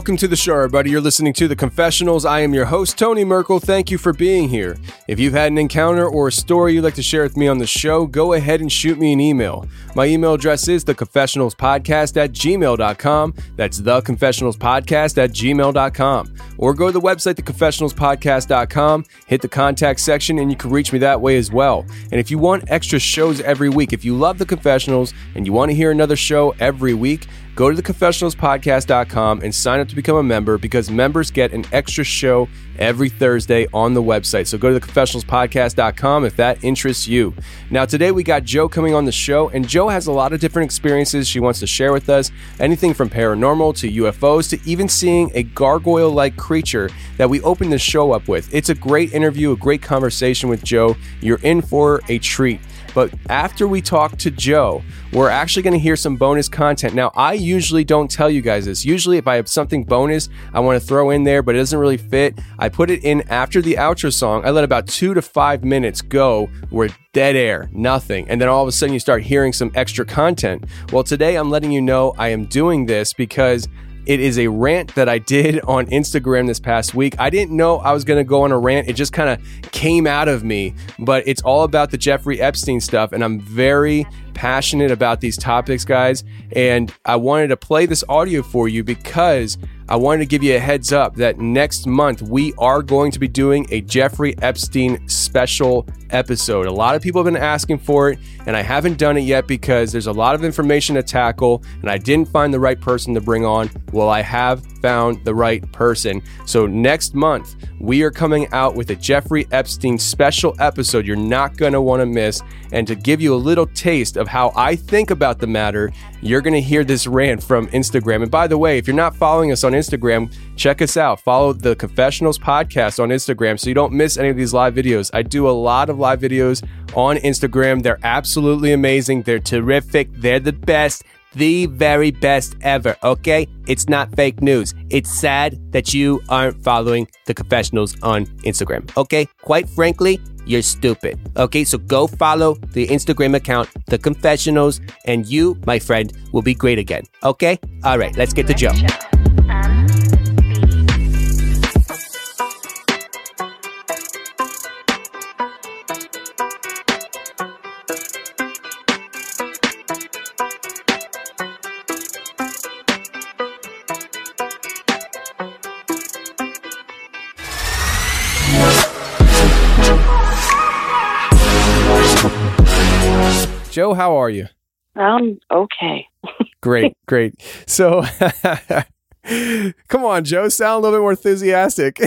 Welcome to the show, everybody. You're listening to The Confessionals. I am your host, Tony Merkel. Thank you for being here. If you've had an encounter or a story you'd like to share with me on the show, go ahead and shoot me an email. My email address is theconfessionalspodcast at gmail.com. That's theconfessionalspodcast at gmail.com. Or go to the website, theconfessionalspodcast.com, hit the contact section, and you can reach me that way as well. And if you want extra shows every week, if you love The Confessionals and you want to hear another show every week, go to theconfessionalspodcast.com and sign up to become a member because members get an extra show every Thursday on the website. So go to theconfessionalspodcast.com if that interests you. Now, today we got Jo coming on the show, and Jo has a lot of different experiences she wants to share with us anything from paranormal to UFOs to even seeing a gargoyle like creature that we opened the show up with. It's a great interview, a great conversation with Jo. You're in for a treat. But after we talk to Jo, we're actually going to hear some bonus content. Now, I usually don't tell you guys this. Usually, if I have something bonus I want to throw in there, but it doesn't really fit, I put it in after the outro song. I let about two to five minutes go where dead air, nothing. And then all of a sudden, you start hearing some extra content. Well, today I'm letting you know I am doing this because it is a rant that I did on Instagram this past week. I didn't know I was going to go on a rant. It just kind of came out of me, but it's all about the Jeffrey Epstein stuff. And I'm very passionate about these topics, guys. And I wanted to play this audio for you because I wanted to give you a heads up that next month we are going to be doing a Jeffrey Epstein special episode. A lot of people have been asking for it, and I haven't done it yet because there's a lot of information to tackle, and I didn't find the right person to bring on. Well, I have found the right person. So next month, we are coming out with a Jeffrey Epstein special episode you're not going to want to miss. And to give you a little taste of how I think about the matter, you're going to hear this rant from Instagram. And by the way, if you're not following us on Instagram, check us out. Follow the Confessionals podcast on Instagram so you don't miss any of these live videos. I do a lot of live videos on Instagram. They're absolutely amazing. They're terrific. They're the best the very best ever, okay? It's not fake news. It's sad that you aren't following the confessionals on Instagram, okay? Quite frankly, you're stupid. Okay, so go follow the Instagram account, The Confessionals, and you, my friend, will be great again. Okay? All right, let's get to Jo. How are you? Um, okay. Great, great. So, come on, Jo, sound a little bit more enthusiastic.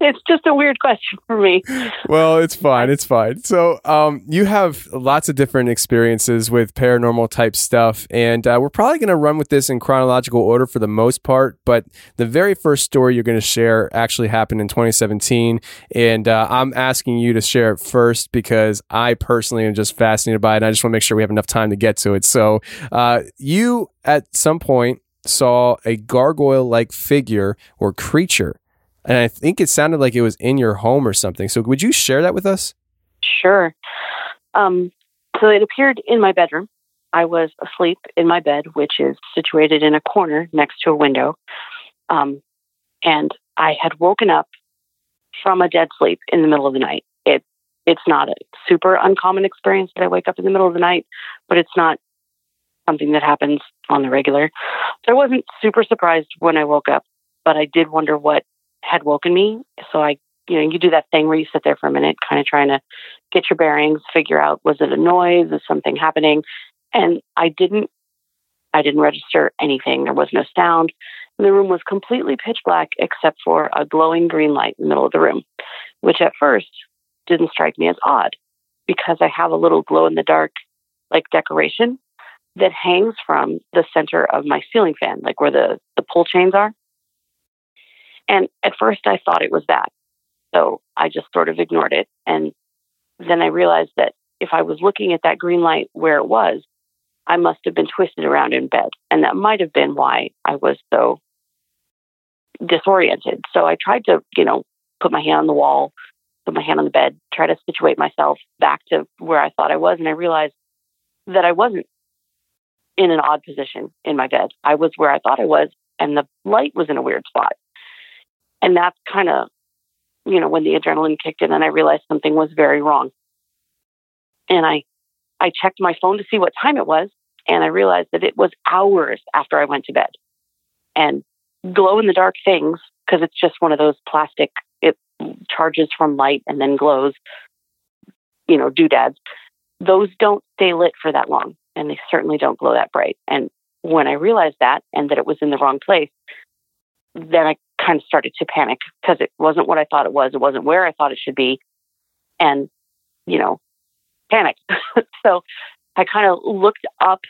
it's just a weird question for me. well, it's fine. It's fine. So, um, you have lots of different experiences with paranormal type stuff, and uh, we're probably going to run with this in chronological order for the most part. But the very first story you're going to share actually happened in 2017, and uh, I'm asking you to share it first because I personally am just fascinated by it. And I just want to make sure we have enough time to get to it. So, uh, you at some point saw a gargoyle like figure or creature. And I think it sounded like it was in your home or something. So would you share that with us? Sure. Um, so it appeared in my bedroom. I was asleep in my bed, which is situated in a corner next to a window. Um, and I had woken up from a dead sleep in the middle of the night. It it's not a super uncommon experience that I wake up in the middle of the night, but it's not something that happens on the regular. So I wasn't super surprised when I woke up, but I did wonder what had woken me. So I, you know, you do that thing where you sit there for a minute, kind of trying to get your bearings, figure out was it a noise, is something happening, and I didn't. I didn't register anything. There was no sound. And The room was completely pitch black except for a glowing green light in the middle of the room, which at first didn't strike me as odd because I have a little glow in the dark like decoration that hangs from the center of my ceiling fan, like where the, the pull chains are. And at first I thought it was that. So I just sort of ignored it. And then I realized that if I was looking at that green light where it was, I must have been twisted around in bed. And that might have been why I was so disoriented. So I tried to, you know, put my hand on the wall, put my hand on the bed, try to situate myself back to where I thought I was. And I realized that I wasn't in an odd position in my bed. I was where I thought I was, and the light was in a weird spot. And that's kind of, you know, when the adrenaline kicked in and I realized something was very wrong. And I, I checked my phone to see what time it was, and I realized that it was hours after I went to bed. And glow in the dark things, because it's just one of those plastic, it charges from light and then glows, you know, doodads. Those don't stay lit for that long and they certainly don't glow that bright. And when I realized that and that it was in the wrong place, then I kind of started to panic because it wasn't what I thought it was. It wasn't where I thought it should be. And, you know, panicked. so I kind of looked up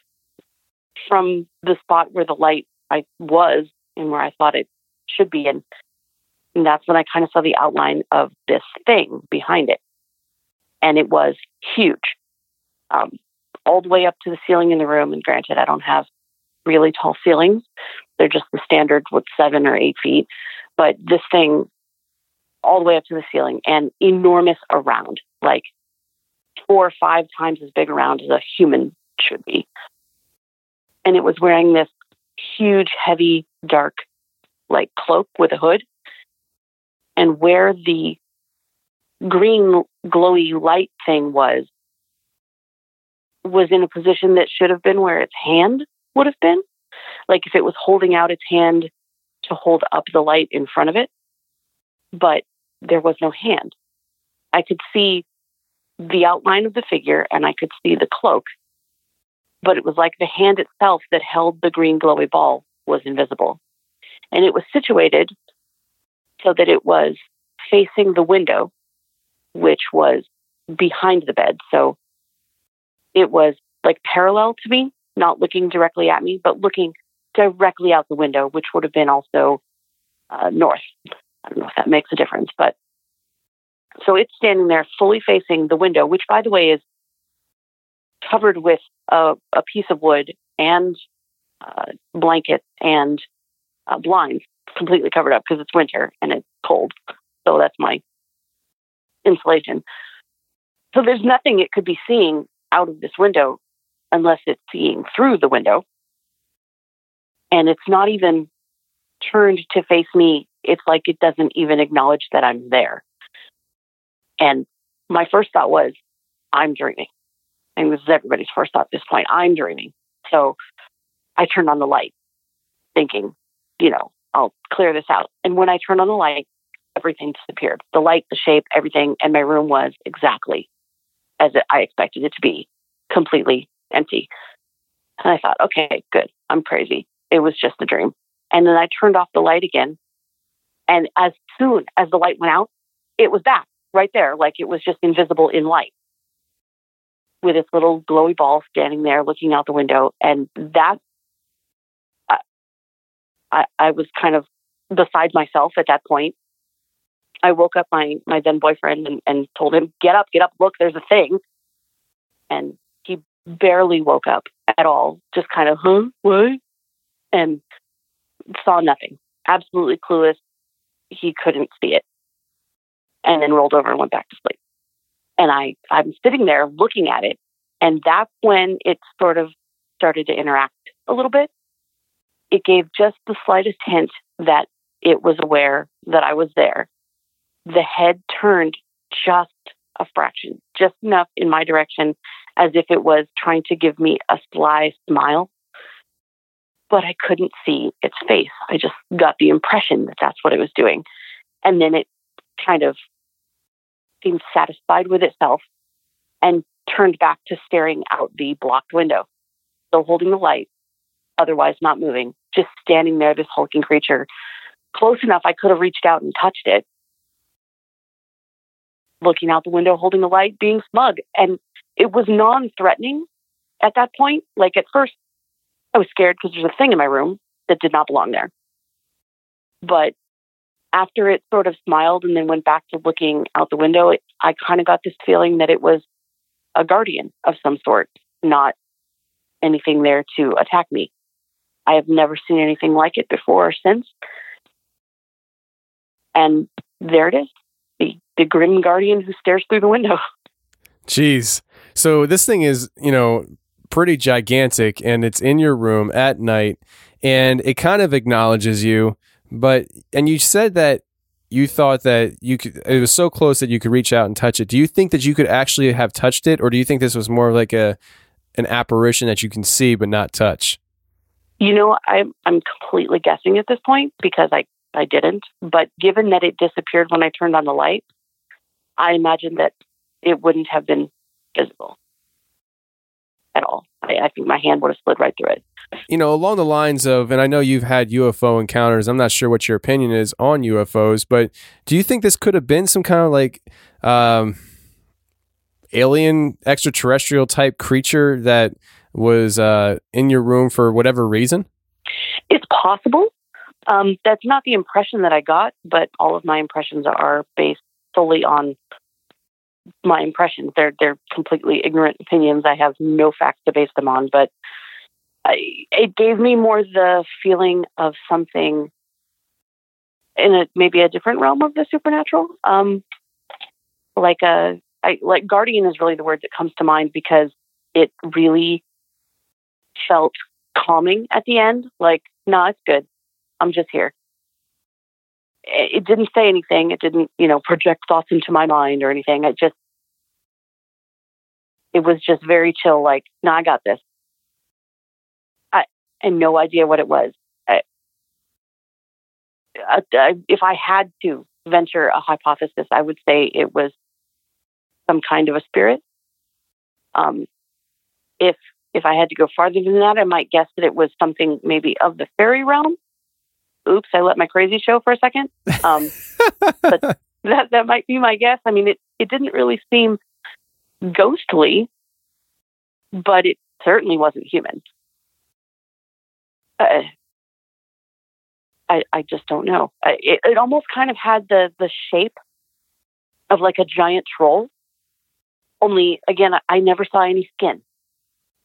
from the spot where the light I was and where I thought it should be. And, and that's when I kind of saw the outline of this thing behind it. And it was huge. Um, all the way up to the ceiling in the room. And granted, I don't have really tall ceilings. They're just the standard with seven or eight feet. But this thing, all the way up to the ceiling and enormous around, like four or five times as big around as a human should be. And it was wearing this huge, heavy, dark, like cloak with a hood. And where the green, glowy light thing was, was in a position that should have been where its hand would have been. Like if it was holding out its hand to hold up the light in front of it, but there was no hand. I could see the outline of the figure and I could see the cloak, but it was like the hand itself that held the green glowy ball was invisible. And it was situated so that it was facing the window, which was behind the bed. So it was like parallel to me, not looking directly at me, but looking directly out the window, which would have been also uh, north. I don't know if that makes a difference, but so it's standing there fully facing the window, which, by the way, is covered with a, a piece of wood and uh, blanket and uh, blinds, completely covered up because it's winter and it's cold. So that's my insulation. So there's nothing it could be seeing out of this window unless it's seeing through the window. And it's not even turned to face me. It's like it doesn't even acknowledge that I'm there. And my first thought was, I'm dreaming. And this is everybody's first thought at this point. I'm dreaming. So I turned on the light, thinking, you know, I'll clear this out. And when I turned on the light, everything disappeared. The light, the shape, everything. And my room was exactly as I expected it to be, completely empty. And I thought, okay, good. I'm crazy. It was just a dream. And then I turned off the light again And as soon as the light went out, it was back right there, like it was just invisible in light with its little glowy ball standing there looking out the window. And that, I, I was kind of beside myself at that point. I woke up my, my then boyfriend and, and told him, get up, get up, look, there's a thing. And he barely woke up at all, just kind of, huh, what? And saw nothing, absolutely clueless. He couldn't see it. And then rolled over and went back to sleep. And I, I'm sitting there looking at it. And that's when it sort of started to interact a little bit. It gave just the slightest hint that it was aware that I was there. The head turned just a fraction, just enough in my direction as if it was trying to give me a sly smile. But I couldn't see its face. I just got the impression that that's what it was doing. And then it kind of seemed satisfied with itself and turned back to staring out the blocked window, still holding the light, otherwise not moving, just standing there, this hulking creature. Close enough, I could have reached out and touched it. Looking out the window, holding the light, being smug. And it was non threatening at that point. Like at first, I was scared because there's a thing in my room that did not belong there. But after it sort of smiled and then went back to looking out the window, it, I kind of got this feeling that it was a guardian of some sort, not anything there to attack me. I have never seen anything like it before or since. And there it is the, grim guardian who stares through the window. Jeez. So this thing is, you know, pretty gigantic and it's in your room at night and it kind of acknowledges you, but and you said that you thought that you could it was so close that you could reach out and touch it. Do you think that you could actually have touched it or do you think this was more like a an apparition that you can see but not touch? You know, I'm I'm completely guessing at this point because I I didn't. But given that it disappeared when I turned on the light, I imagine that it wouldn't have been visible at all. I, I think my hand would have slid right through it. You know, along the lines of, and I know you've had UFO encounters. I'm not sure what your opinion is on UFOs, but do you think this could have been some kind of like um, alien extraterrestrial type creature that was uh, in your room for whatever reason? It's possible. Um, that's not the impression that I got, but all of my impressions are based solely on my impressions. They're they're completely ignorant opinions. I have no facts to base them on, but I, it gave me more the feeling of something in a maybe a different realm of the supernatural. Um, like a I, like guardian is really the word that comes to mind because it really felt calming at the end. Like, no, nah, it's good. I'm just here it didn't say anything. It didn't, you know, project thoughts into my mind or anything. It just, it was just very chill. Like, no, I got this. I and no idea what it was. I, I, if I had to venture a hypothesis, I would say it was some kind of a spirit. Um, if if I had to go farther than that, I might guess that it was something maybe of the fairy realm oops, I let my crazy show for a second. Um, but that that might be my guess. I mean, it it didn't really seem ghostly, but it certainly wasn't human. Uh, I I just don't know. it, it almost kind of had the the shape of like a giant troll. Only again, I, I never saw any skin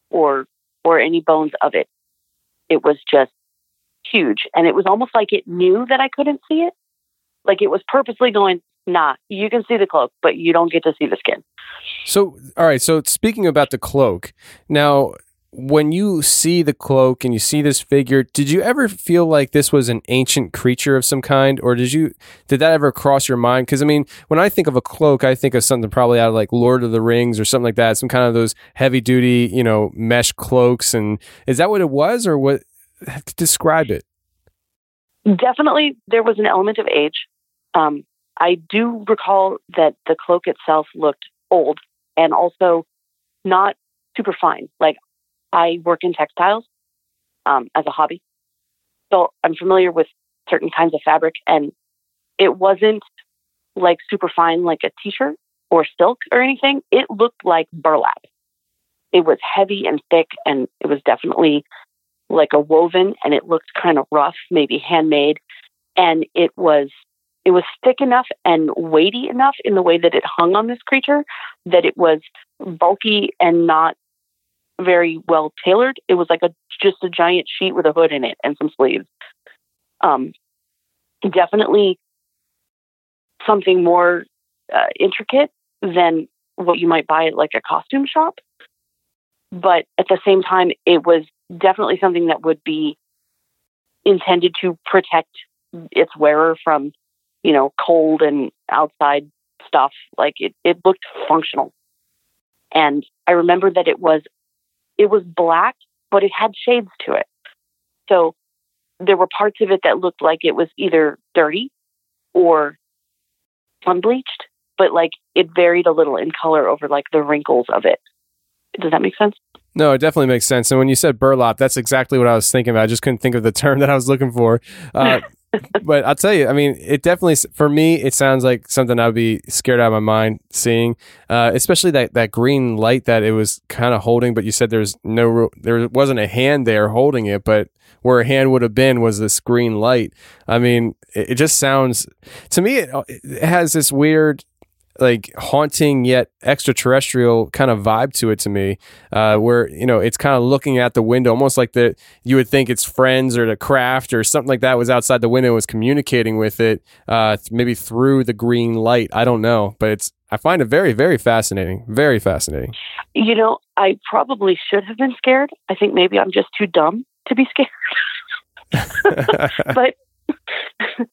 or or any bones of it. It was just huge. And it was almost like it knew that I couldn't see it. Like it was purposely going, nah, you can see the cloak, but you don't get to see the skin. So, all right. So, speaking about the cloak, now, when you see the cloak and you see this figure, did you ever feel like this was an ancient creature of some kind, or did you did that ever cross your mind? Because I mean, when I think of a cloak, I think of something probably out of like Lord of the Rings or something like that, some kind of those heavy duty, you know, mesh cloaks. And is that what it was, or what? Describe it. Definitely, there was an element of age. Um, I do recall that the cloak itself looked old and also not super fine. Like I work in textiles um, as a hobby, so I'm familiar with certain kinds of fabric, and it wasn't like super fine like a t-shirt or silk or anything. It looked like burlap. It was heavy and thick and it was definitely like a woven and it looked kind of rough, maybe handmade. And it was it was thick enough and weighty enough in the way that it hung on this creature that it was bulky and not very well tailored. It was like a just a giant sheet with a hood in it and some sleeves. Um, definitely something more uh, intricate than what you might buy at like a costume shop. But at the same time, it was definitely something that would be intended to protect its wearer from, you know, cold and outside stuff. Like it, it looked functional. And I remember that it was, it was black, but it had shades to it. So there were parts of it that looked like it was either dirty or unbleached, but like it varied a little in color over like the wrinkles of it. Does that make sense? No, it definitely makes sense. And when you said burlap, that's exactly what I was thinking about. I just couldn't think of the term that I was looking for. Uh, but I'll tell you, I mean, it definitely for me, it sounds like something I'd be scared out of my mind seeing, uh, especially that that green light that it was kind of holding. But you said there's no, there wasn't a hand there holding it, but where a hand would have been was this green light. I mean, it, it just sounds to me, it, it has this weird like haunting yet extraterrestrial kind of vibe to it to me, uh, where you know it's kind of looking at the window, almost like that you would think it's friends or the craft or something like that was outside the window, was communicating with it, uh, maybe through the green light. I don't know, but it's I find it very very fascinating, very fascinating. You know, I probably should have been scared. I think maybe I'm just too dumb to be scared. but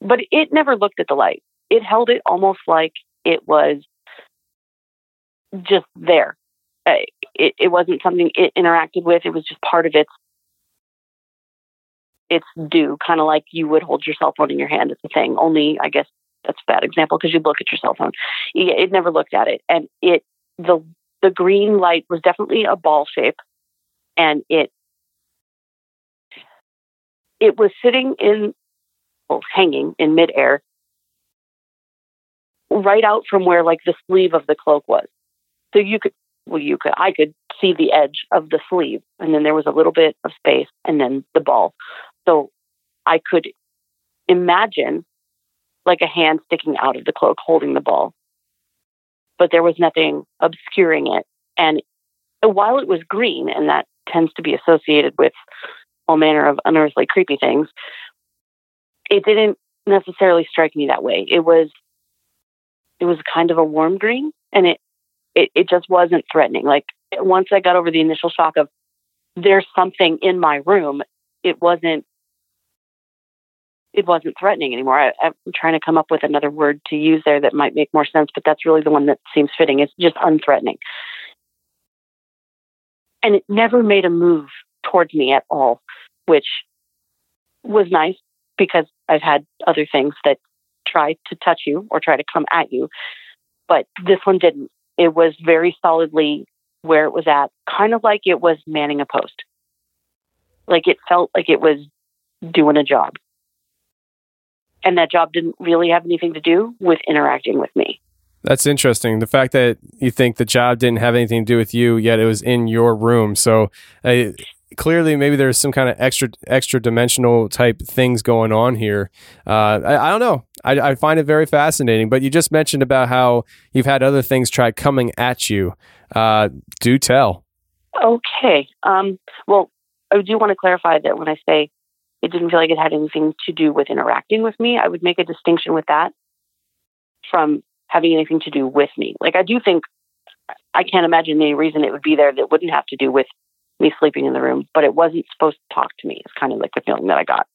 but it never looked at the light. It held it almost like it was just there. Uh, it, it wasn't something it interacted with. It was just part of its its due, kind of like you would hold your cell phone in your hand. It's a thing. Only, I guess that's a bad example because you'd look at your cell phone. It never looked at it, and it the the green light was definitely a ball shape, and it it was sitting in well, hanging in midair right out from where like the sleeve of the cloak was. So you could, well, you could, I could see the edge of the sleeve, and then there was a little bit of space, and then the ball. So I could imagine like a hand sticking out of the cloak holding the ball, but there was nothing obscuring it. And while it was green, and that tends to be associated with all manner of unearthly, creepy things, it didn't necessarily strike me that way. It was it was kind of a warm green and it, it, it just wasn't threatening. Like once I got over the initial shock of there's something in my room, it wasn't it wasn't threatening anymore. I, I'm trying to come up with another word to use there that might make more sense, but that's really the one that seems fitting. It's just unthreatening. And it never made a move towards me at all, which was nice because I've had other things that try to touch you or try to come at you. But this one didn't. It was very solidly where it was at, kind of like it was manning a post. Like it felt like it was doing a job. And that job didn't really have anything to do with interacting with me. That's interesting. The fact that you think the job didn't have anything to do with you, yet it was in your room. So uh, clearly maybe there's some kind of extra extra dimensional type things going on here. Uh, I, I, don't know. I, I, find it very fascinating. But you just mentioned about how you've had other things try coming at you. Uh, do tell. Okay. Um, well, I do want to clarify that when I say it didn't feel like it had anything to do with interacting with me, I would make a distinction with that from having anything to do with me. Like I do think I can't imagine any reason it would be there that wouldn't have to do with me sleeping in the room, but it wasn't supposed to talk to me. It's kind of like the feeling that I got.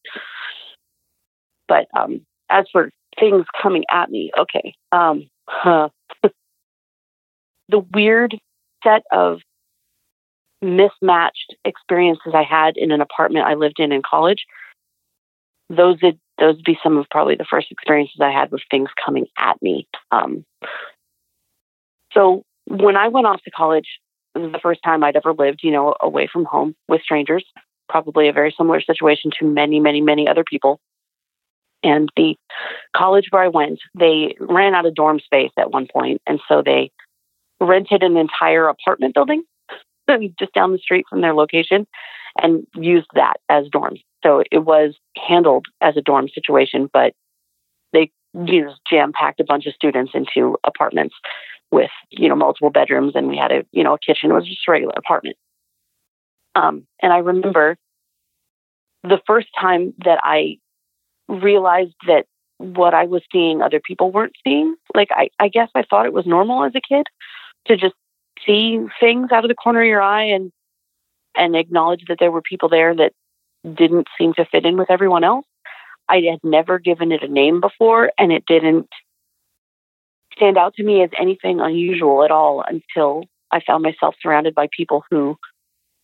But um, as for things coming at me, okay. Um, huh. the weird set of mismatched experiences I had in an apartment I lived in in college, those would those would be some of probably the first experiences I had with things coming at me. Um, so when I went off to college, the first time I'd ever lived, you know, away from home with strangers. Probably a very similar situation to many, many, many other people. And the college where I went, they ran out of dorm space at one point, and so they rented an entire apartment building just down the street from their location and used that as dorms. So it was handled as a dorm situation, but they you know, jam packed a bunch of students into apartments with you know multiple bedrooms, and we had a you know a kitchen. It was just a regular apartment. Um, and I remember the first time that I realized that what I was seeing other people weren't seeing. Like I, I guess I thought it was normal as a kid to just see things out of the corner of your eye and and acknowledge that there were people there that didn't seem to fit in with everyone else. I had never given it a name before and it didn't stand out to me as anything unusual at all until I found myself surrounded by people who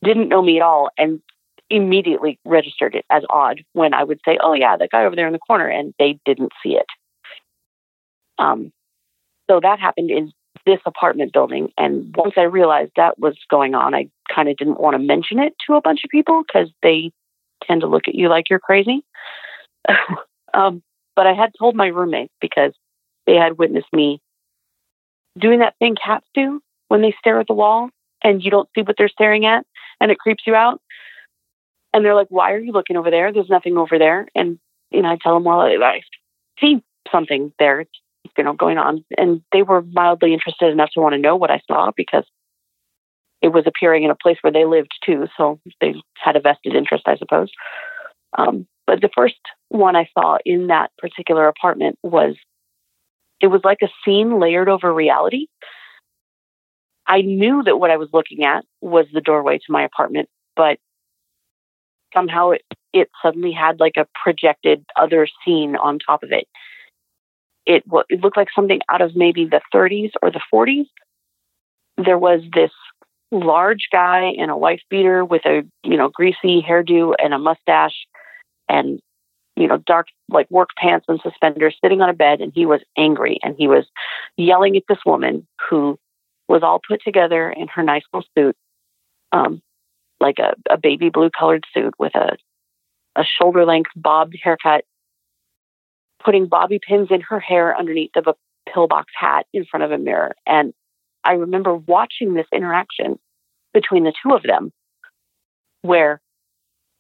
didn't know me at all and immediately registered it as odd when I would say, "Oh yeah, that guy over there in the corner," and they didn't see it. Um, so that happened in this apartment building, and once I realized that was going on, I kind of didn't want to mention it to a bunch of people because they tend to look at you like you're crazy. um, but I had told my roommate because they had witnessed me doing that thing cats do when they stare at the wall and you don't see what they're staring at and it creeps you out. And they're like, why are you looking over there? There's nothing over there. And, you know, I tell them, well, I see something there, you know, going on. And they were mildly interested enough to want to know what I saw because it was appearing in a place where they lived too. So they had a vested interest, I suppose. Um, but the first one I saw in that particular apartment was it was like a scene layered over reality. I knew that what I was looking at was the doorway to my apartment, but somehow it, it suddenly had like a projected other scene on top of it. It, it looked like something out of maybe the 30s or the 40s. There was this large guy in a wife beater with a you know greasy hairdo and a mustache and you know dark like work pants and suspenders sitting on a bed and he was angry and he was yelling at this woman who was all put together in her nice little suit um, like a, a baby blue colored suit with a, a shoulder length bobbed haircut, putting bobby pins in her hair underneath of a pillbox hat in front of a mirror. And I remember watching this interaction between the two of them where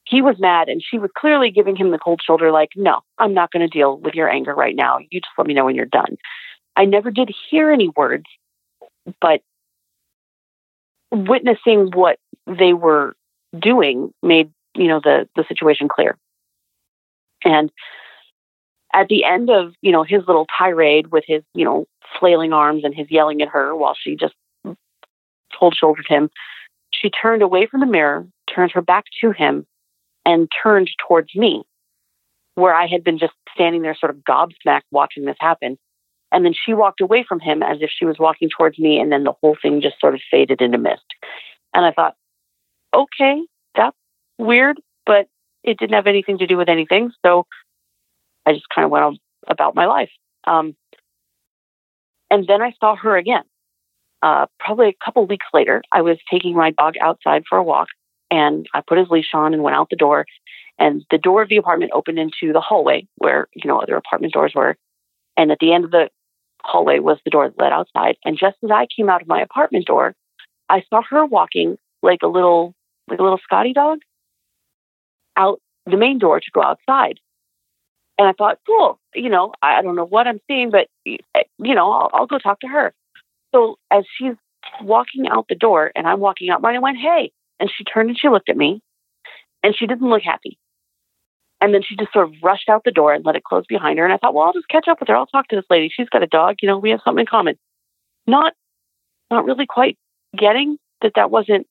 he was mad and she was clearly giving him the cold shoulder, like, no, I'm not going to deal with your anger right now. You just let me know when you're done. I never did hear any words, but witnessing what they were doing made you know the the situation clear and at the end of you know his little tirade with his you know flailing arms and his yelling at her while she just cold shouldered him she turned away from the mirror turned her back to him and turned towards me where i had been just standing there sort of gobsmacked watching this happen and then she walked away from him as if she was walking towards me and then the whole thing just sort of faded into mist and i thought okay, that's weird, but it didn't have anything to do with anything. So I just kind of went on about my life. Um, and then I saw her again. Uh, probably a couple weeks later, I was taking my dog outside for a walk, and I put his leash on and went out the door. And the door of the apartment opened into the hallway where you know other apartment doors were. And at the end of the hallway was the door that led outside. And just as I came out of my apartment door, I saw her walking like a little like a little Scotty dog, out the main door to go outside. And I thought, cool, you know, I don't know what I'm seeing, but, you know, I'll, I'll go talk to her. So as she's walking out the door and I'm walking out mine, I went, hey. And she turned and she looked at me and she didn't look happy. And then she just sort of rushed out the door and let it close behind her. And I thought, well, I'll just catch up with her. I'll talk to this lady. She's got a dog. You know, we have something in common. Not, not really quite getting that that wasn't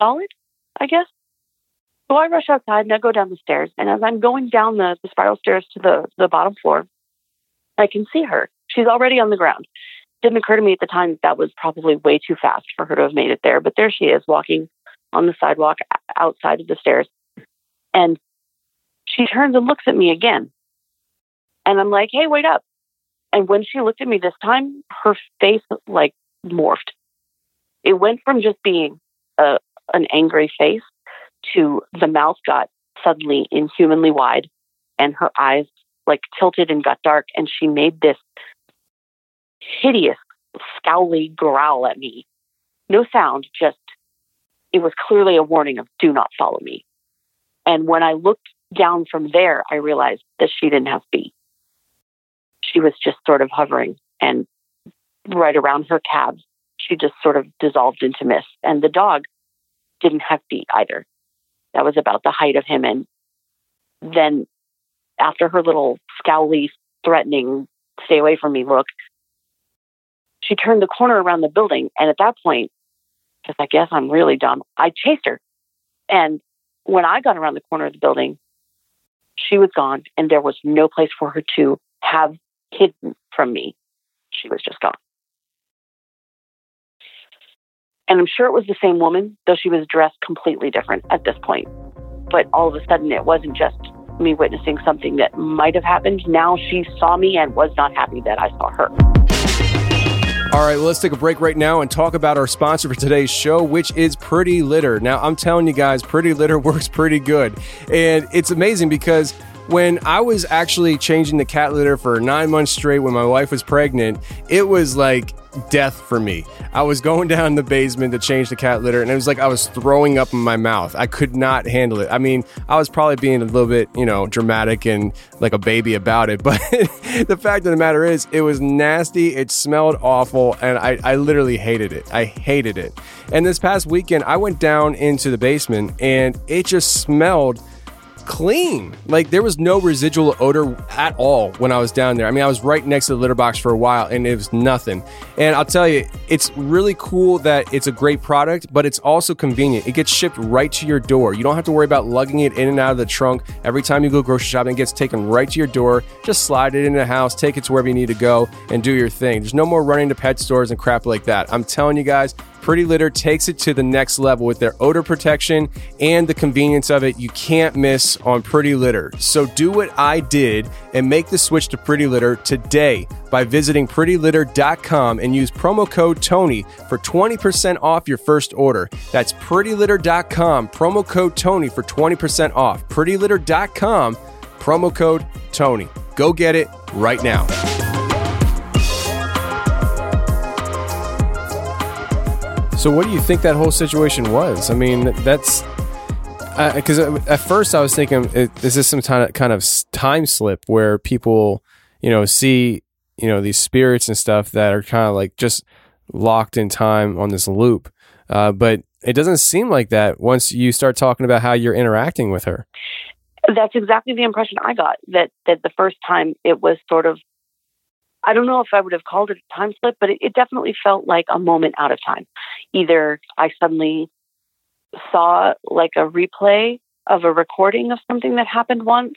solid, I guess. So I rush outside and I go down the stairs. And as I'm going down the, the spiral stairs to the, the bottom floor, I can see her. She's already on the ground. Didn't occur to me at the time that, that was probably way too fast for her to have made it there. But there she is walking on the sidewalk outside of the stairs. And she turns and looks at me again. And I'm like, hey, wait up. And when she looked at me this time, her face like morphed. It went from just being a, an angry face to the mouth got suddenly inhumanly wide and her eyes like tilted and got dark, and she made this hideous, scowly growl at me. No sound, just it was clearly a warning of do not follow me. And when I looked down from there, I realized that she didn't have feet. She was just sort of hovering and right around her calves, she just sort of dissolved into mist. And the dog didn't have feet either. That was about the height of him. And then after her little scowly, threatening, stay away from me look, she turned the corner around the building. And at that point, because I guess I'm really dumb, I chased her. And when I got around the corner of the building, she was gone and there was no place for her to have hidden from me. She was just gone. And I'm sure it was the same woman, though she was dressed completely different at this point. But all of a sudden, it wasn't just me witnessing something that might have happened. Now she saw me and was not happy that I saw her. All right, well, let's take a break right now and talk about our sponsor for today's show, which is Pretty Litter. Now, I'm telling you guys, Pretty Litter works pretty good. And it's amazing because when I was actually changing the cat litter for nine months straight when my wife was pregnant, it was like death for me. I was going down the basement to change the cat litter, and it was like I was throwing up in my mouth. I could not handle it. I mean, I was probably being a little bit, you know, dramatic and like a baby about it, but the fact of the matter is, it was nasty. It smelled awful, and I, I literally hated it. I hated it. And this past weekend, I went down into the basement, and it just smelled clean. Like there was no residual odor at all when I was down there. I mean, I was right next to the litter box for a while and it was nothing. And I'll tell you, it's really cool that it's a great product, but it's also convenient. It gets shipped right to your door. You don't have to worry about lugging it in and out of the trunk every time you go grocery shopping. It gets taken right to your door. Just slide it into the house, take it to wherever you need to go, and do your thing. There's no more running to pet stores and crap like that. I'm telling you guys, Pretty Litter takes it to the next level with their odor protection and the convenience of it. You can't miss on Pretty Litter. So do what I did and make the switch to Pretty Litter today by visiting prettylitter.com and use promo code Tony for 20% off your first order. That's prettylitter.com, promo code Tony for 20% off. prettylitter.com, promo code Tony. Go get it right now. So, what do you think that whole situation was? I mean, that's because uh, at first I was thinking, is this some kind of kind of time slip where people, you know, see, you know, these spirits and stuff that are kind of like just locked in time on this loop? Uh, but it doesn't seem like that once you start talking about how you're interacting with her. That's exactly the impression I got. That that the first time it was sort of I don't know if I would have called it a time slip, but it, it definitely felt like a moment out of time. Either I suddenly saw like a replay of a recording of something that happened once,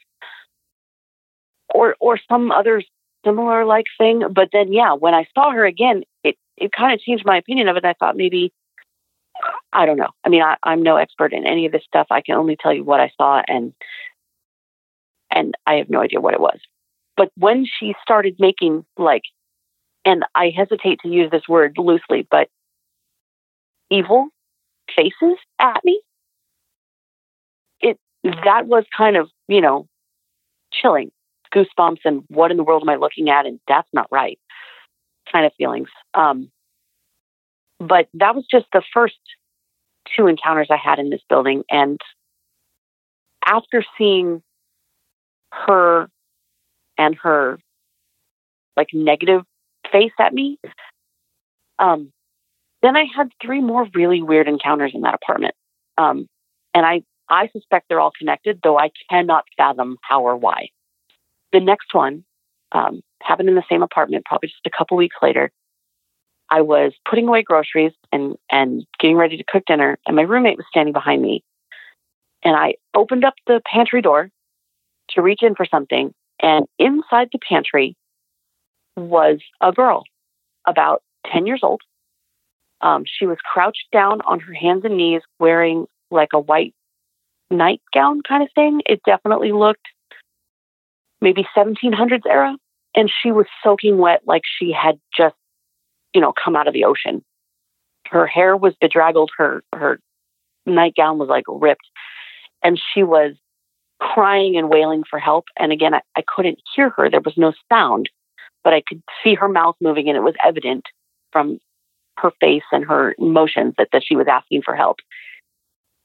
or or some other similar like thing. But then, yeah, when I saw her again, it it kind of changed my opinion of it. I thought maybe I don't know. I mean, I, I'm no expert in any of this stuff. I can only tell you what I saw, and and I have no idea what it was. But when she started making like, and I hesitate to use this word loosely, but evil faces at me, it that was kind of you know chilling, goosebumps, and what in the world am I looking at? And that's not right, kind of feelings. Um, but that was just the first two encounters I had in this building, and after seeing her and her like negative face at me. Um, then I had three more really weird encounters in that apartment. Um, and I, I suspect they're all connected, though I cannot fathom how or why. The next one um, happened in the same apartment, probably just a couple weeks later. I was putting away groceries and, and getting ready to cook dinner, and my roommate was standing behind me. And I opened up the pantry door to reach in for something, and inside the pantry was a girl about 10 years old. Um, she was crouched down on her hands and knees wearing like a white nightgown kind of thing. It definitely looked maybe 1700s era. And she was soaking wet like she had just, you know, come out of the ocean. Her hair was bedraggled. Her, her nightgown was like ripped. And she was crying and wailing for help. And again, I, I couldn't hear her. There was no sound, but I could see her mouth moving, and it was evident from her face and her emotions that, that she was asking for help.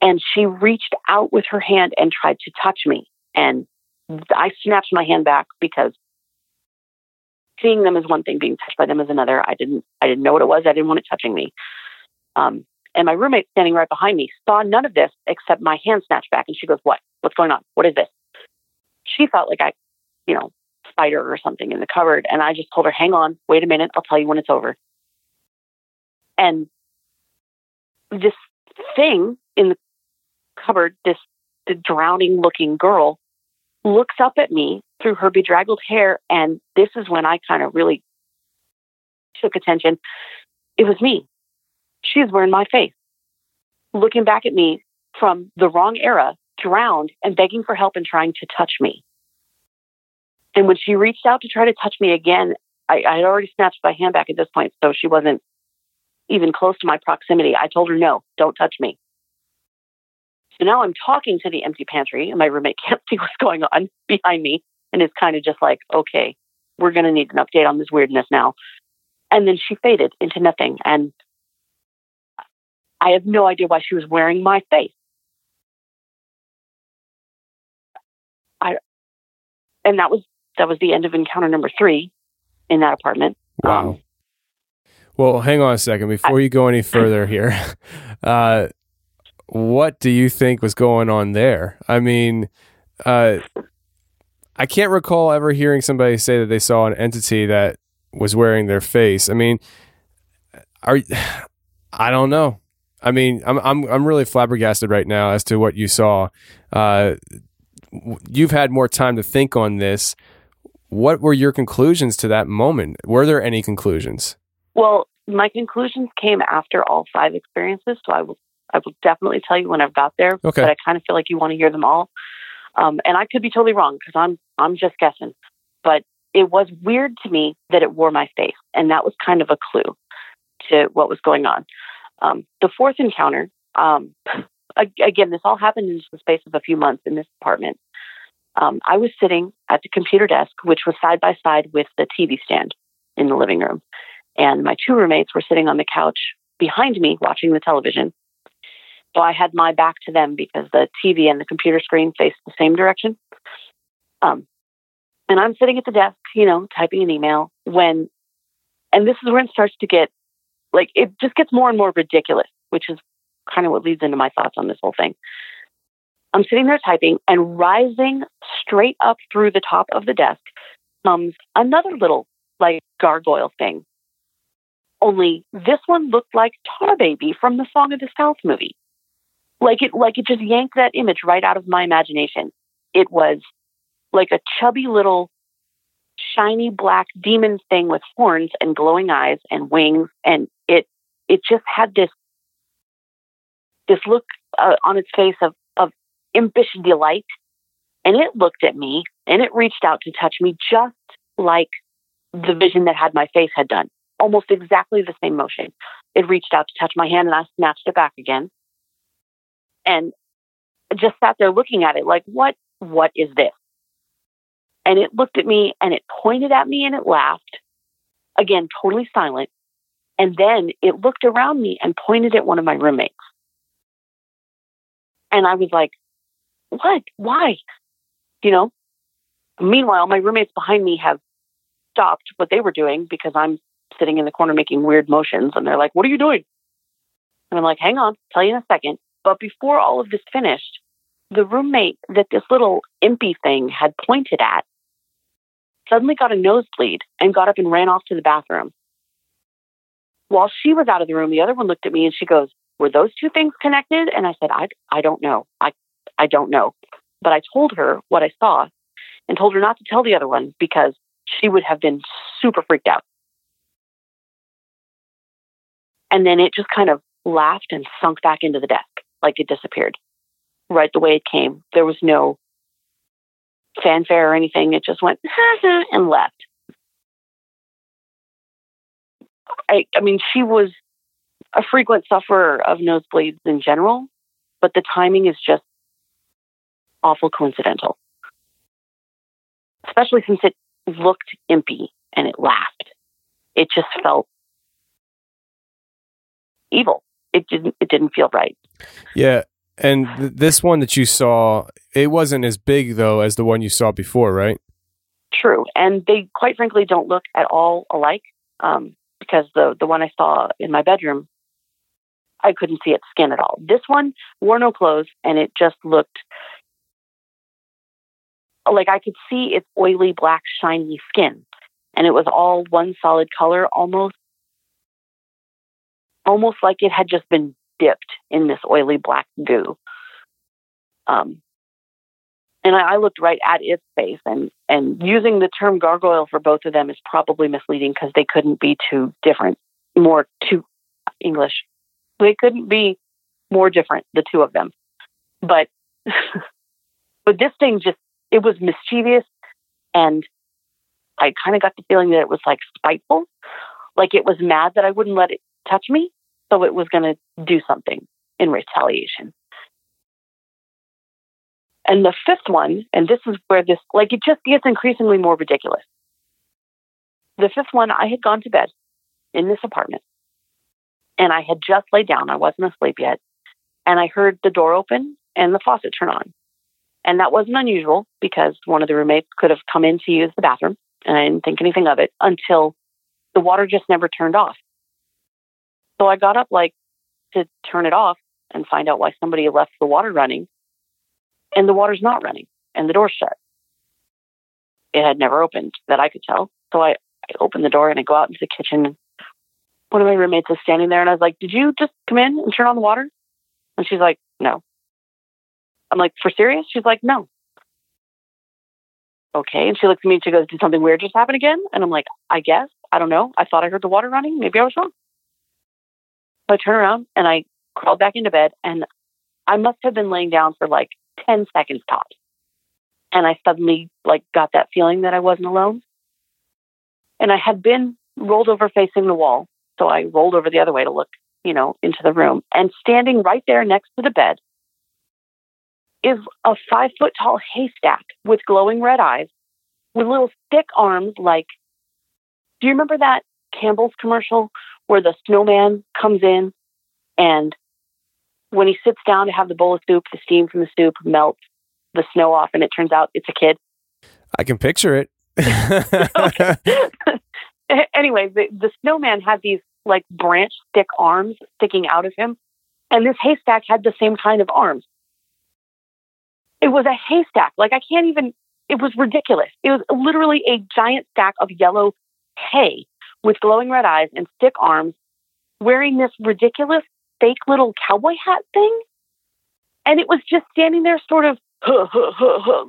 And she reached out with her hand and tried to touch me. And I snapped my hand back because seeing them is one thing, being touched by them is another. I didn't I didn't know what it was. I didn't want it touching me. Um, and my roommate standing right behind me saw none of this except my hand snatched back. And she goes, "What? What's going on? What is this?" She felt like I, you know, spider or something in the cupboard. And I just told her, "Hang on, wait a minute. I'll tell you when it's over." And this thing in the cupboard, this the drowning looking girl, looks up at me through her bedraggled hair. And this is when I kind of really took attention. It was me. She's wearing my face, looking back at me from the wrong era, drowned and begging for help and trying to touch me. And when she reached out to try to touch me again, I, I had already snatched my hand back at this point, so she wasn't even close to my proximity. I told her, no, don't touch me. So now I'm talking to the empty pantry, and my roommate can't see what's going on behind me and is kind of just like, okay, we're going to need an update on this weirdness now. And then she faded into nothing. And I have no idea why she was wearing my face. I, and that was that was the end of encounter number three in that apartment. Wow. Um, Well, hang on a second before you go any further here. Uh, what do you think was going on there? I mean, uh, I can't recall ever hearing somebody say that they saw an entity that was wearing their face. I mean, are I don't know. I mean, I'm I'm I'm really flabbergasted right now as to what you saw. Uh, you've had more time to think on this. What were your conclusions to that moment? Were there any conclusions? Well, my conclusions came after all five experiences, so I will I will definitely tell you when I've got there. Okay. But I kind of feel like you want to hear them all, um, and I could be totally wrong because I'm I'm just guessing. But it was weird to me that it wore my face, and that was kind of a clue to what was going on. Um, the fourth encounter, um, again, this all happened in the space of a few months in this apartment. Um, I was sitting at the computer desk, which was side by side with the TV stand in the living room. And my two roommates were sitting on the couch behind me watching the television. So I had my back to them because the TV and the computer screen faced the same direction. Um, and I'm sitting at the desk, you know, typing an email when, and this is where it starts to get like, it just gets more and more ridiculous, which is kind of what leads into my thoughts on this whole thing. I'm sitting there typing, and rising straight up through the top of the desk comes another little, like, gargoyle thing. Only this one looked like Tar Baby from the Song of the South movie. Like it, like it just yanked that image right out of my imagination. It was like a chubby little shiny black demon thing with horns and glowing eyes and wings, and it it just had this this look uh, on its face of of impish delight, and it looked at me and it reached out to touch me just like the vision that had my face had done, almost exactly the same motion. It reached out to touch my hand, and I snatched it back again, and just sat there looking at it like, what what is this? And it looked at me and it pointed at me and it laughed. Again, totally silent. And then it looked around me and pointed at one of my roommates. And I was like, what? Why? You know? Meanwhile, my roommates behind me have stopped what they were doing because I'm sitting in the corner making weird motions. And they're like, what are you doing? And I'm like, hang on, tell you in a second. But before all of this finished, the roommate that this little impy thing had pointed at suddenly got a nosebleed and got up and ran off to the bathroom. While she was out of the room, the other one looked at me and she goes, Were those two things connected? And I said, I, I don't know. I, I don't know. But I told her what I saw and told her not to tell the other one because she would have been super freaked out. And then it just kind of laughed and sunk back into the desk like it disappeared right the way it came. There was no fanfare or anything. It just went and left. I, I mean, she was a frequent sufferer of nosebleeds in general, but the timing is just awful coincidental. Especially since it looked impy and it laughed. It just felt evil. It didn't it didn't feel right. Yeah. And th- this one that you saw, it wasn't as big though as the one you saw before, right? True. And they quite frankly don't look at all alike. Um, because the the one I saw in my bedroom, I couldn't see its skin at all. This one wore no clothes and it just looked like I could see its oily black shiny skin and it was all one solid color almost almost like it had just been dipped in this oily black goo. Um, and I, I looked right at its face, and and using the term gargoyle for both of them is probably misleading because they couldn't be too different, more too English. They couldn't be more different, the two of them. But but this thing just it was mischievous, and I kind of got the feeling that it was like spiteful, like it was mad that I wouldn't let it touch me, so it was going to do something in retaliation. And the fifth one, and this is where this, like, it just gets increasingly more ridiculous. The fifth one, I had gone to bed in this apartment and I had just laid down. I wasn't asleep yet. And I heard the door open and the faucet turn on. And that wasn't unusual because one of the roommates could have come in to use the bathroom. And I didn't think anything of it until the water just never turned off. So I got up like to turn it off and find out why somebody left the water running and the water's not running and the door's shut. It had never opened that I could tell. So I, I opened the door and I go out into the kitchen. One of my roommates is standing there and I was like, Did you just come in and turn on the water? And she's like, No. I'm like, For serious? She's like, No. Okay. And she looks at me and she goes, Did something weird just happen again? And I'm like, I guess. I don't know. I thought I heard the water running. Maybe I was wrong. So I turn around and I crawled back into bed and I must have been laying down for like 10 seconds tops. And I suddenly like got that feeling that I wasn't alone. And I had been rolled over facing the wall. So I rolled over the other way to look, you know, into the room. And standing right there next to the bed is a five foot tall haystack with glowing red eyes with little thick arms like do you remember that Campbell's commercial where the snowman comes in and when he sits down to have the bowl of soup, the steam from the soup melts the snow off, and it turns out it's a kid. I can picture it. anyway, the, the snowman had these like branch stick arms sticking out of him, and this haystack had the same kind of arms. It was a haystack. Like I can't even. It was ridiculous. It was literally a giant stack of yellow hay with glowing red eyes and stick arms, wearing this ridiculous fake little cowboy hat thing. And it was just standing there, sort of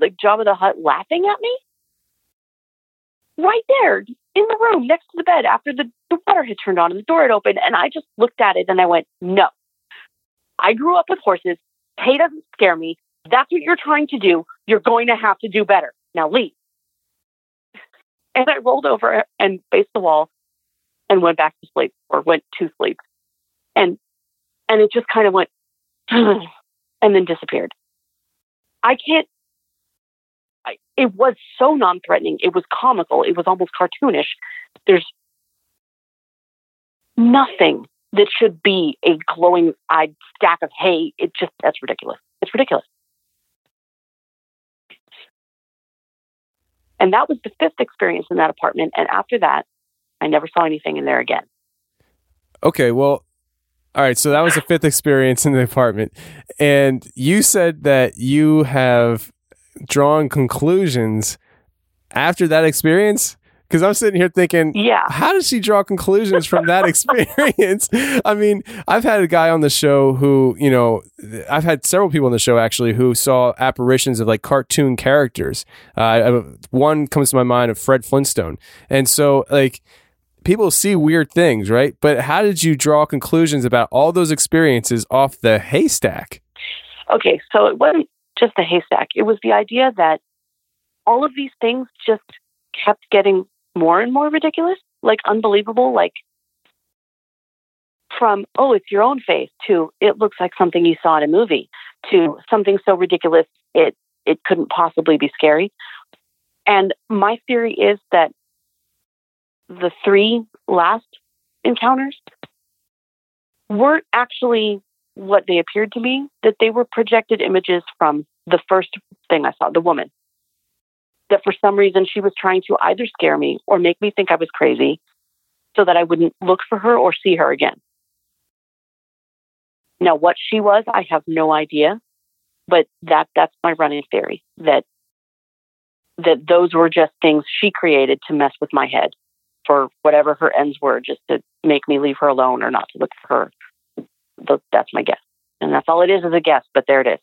like Jabba the Hutt laughing at me. Right there in the room next to the bed after the, the water had turned on and the door had opened. And I just looked at it and I went, no. I grew up with horses. Hay doesn't scare me. That's what you're trying to do. You're going to have to do better. Now leave. And I rolled over and faced the wall and went back to sleep or went to sleep. And and it just kind of went and then disappeared. I can't. I, it was so non-threatening. It was comical. It was almost cartoonish. There's nothing that should be a glowing-eyed stack of hay. It just that's ridiculous. It's ridiculous. And that was the fifth experience in that apartment. And after that, I never saw anything in there again. Okay, well, all right, so that was the fifth experience in the apartment. And you said that you have drawn conclusions after that experience? Because I'm sitting here thinking, yeah, how does she draw conclusions from that experience? I mean, I've had a guy on the show who, you know, I've had several people on the show actually who saw apparitions of like cartoon characters. Uh, one comes to my mind of Fred Flintstone, and so like people see weird things, right? But how did you draw conclusions about all those experiences off the haystack? Okay, so it wasn't just the haystack. It was the idea that all of these things just kept getting more and more ridiculous, like unbelievable, like from, oh, it's your own face to it looks like something you saw in a movie to something so ridiculous it it couldn't possibly be scary. And my theory is that the three last encounters weren't actually what they appeared to be, that they were projected images from the first thing I saw, the woman. That for some reason she was trying to either scare me or make me think I was crazy so that I wouldn't look for her or see her again. Now, what she was, I have no idea, but that that's my running theory that that those were just things she created to mess with my head for whatever her ends were, just to make me leave her alone or not to look for her. That's my guess, and that's all it is is a guess. But there it is.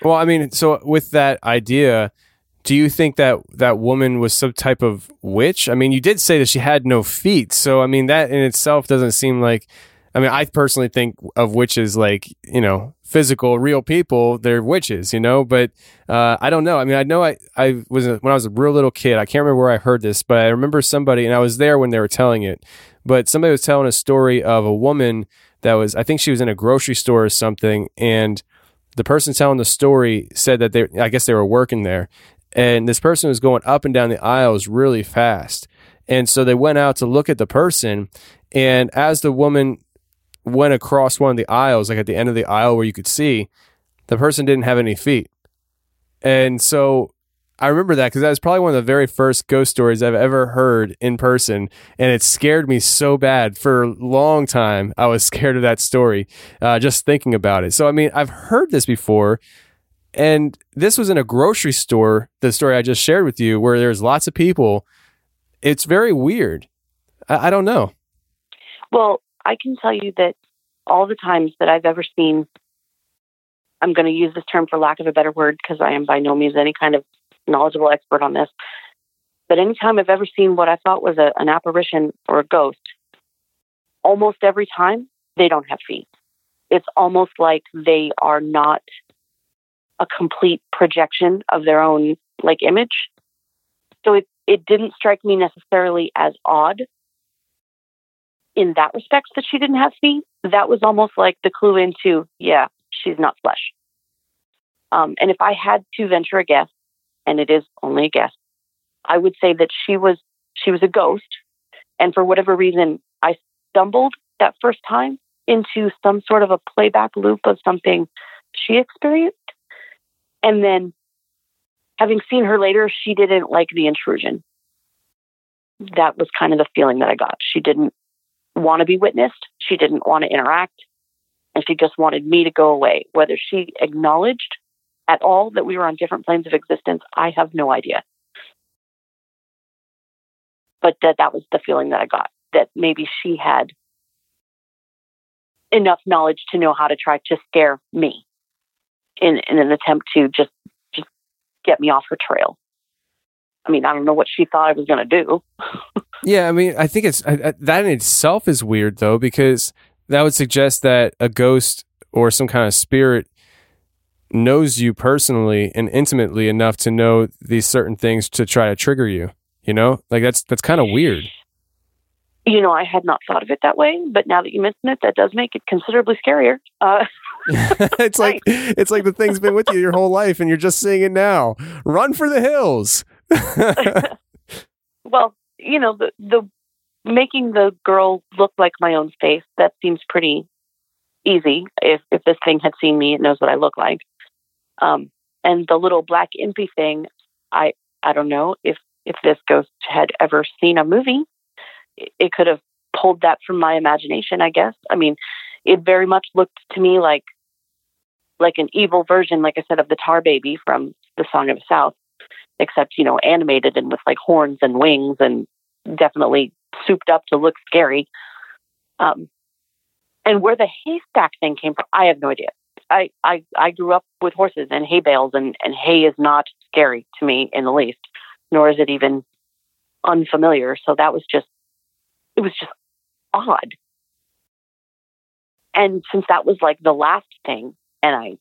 Well, I mean, so with that idea, do you think that that woman was some type of witch? I mean, you did say that she had no feet, so I mean that in itself doesn't seem like. I mean, I personally think of witches like you know physical, real people. They're witches, you know. But uh, I don't know. I mean, I know I I was when I was a real little kid. I can't remember where I heard this, but I remember somebody, and I was there when they were telling it. But somebody was telling a story of a woman that was, I think she was in a grocery store or something, and the person telling the story said that they, I guess they were working there, and this person was going up and down the aisles really fast. And so they went out to look at the person. And as the woman went across one of the aisles, like at the end of the aisle where you could see, the person didn't have any feet. And so I remember that because that was probably one of the very first ghost stories I've ever heard in person, and it scared me so bad for a long time. I was scared of that story uh, just thinking about it. So I mean, I've heard this before, and this was in a grocery store. The story I just shared with you, where there's lots of people. It's very weird. I, I don't know. Well, I can tell you that all the times that I've ever seen I'm going to use this term for lack of a better word because I am by no means any kind of knowledgeable expert on this. But anytime I've ever seen what I thought was a, an apparition or a ghost, almost every time they don't have feet. It's almost like they are not a complete projection of their own like image. So it, it didn't strike me necessarily as odd in that respect that she didn't have feet. That was almost like the clue into, yeah, she's not flesh. Um, and if I had to venture a guess, and it is only a guess, I would say that she was she was a ghost, and for whatever reason, I stumbled that first time into some sort of a playback loop of something she experienced, and then having seen her later, she didn't like the intrusion. That was kind of the feeling that I got. She didn't want to be witnessed. She didn't want to interact. And she just wanted me to go away. Whether she acknowledged at all that we were on different planes of existence, I have no idea. But that that was the feeling that I got that maybe she had enough knowledge to know how to try to scare me in, in an attempt to just just get me off her trail. I mean, I don't know what she thought I was going to do. yeah, I mean, I think it's I, I, that in itself is weird though because that would suggest that a ghost or some kind of spirit knows you personally and intimately enough to know these certain things to try to trigger you. You know, like that's that's kind of weird. You know, I had not thought of it that way, but now that you mention it, that does make it considerably scarier. Uh, it's like it's like the thing's been with you your whole life, and you're just seeing it now. Run for the hills. well, you know the the making the girl look like my own face that seems pretty easy. If if this thing had seen me, it knows what I look like. Um, and the little black impy thing, I I don't know if if this ghost had ever seen a movie. It could have pulled that from my imagination, I guess. I mean, it very much looked to me like like an evil version, like I said, of the tar baby from the Song of the South, except you know animated and with like horns and wings and definitely souped up to look scary. Um, and where the haystack thing came from, I have no idea. I, I, I grew up with horses and hay bales, and, and hay is not scary to me in the least, nor is it even unfamiliar. So that was just, it was just odd. And since that was like the last thing, and I,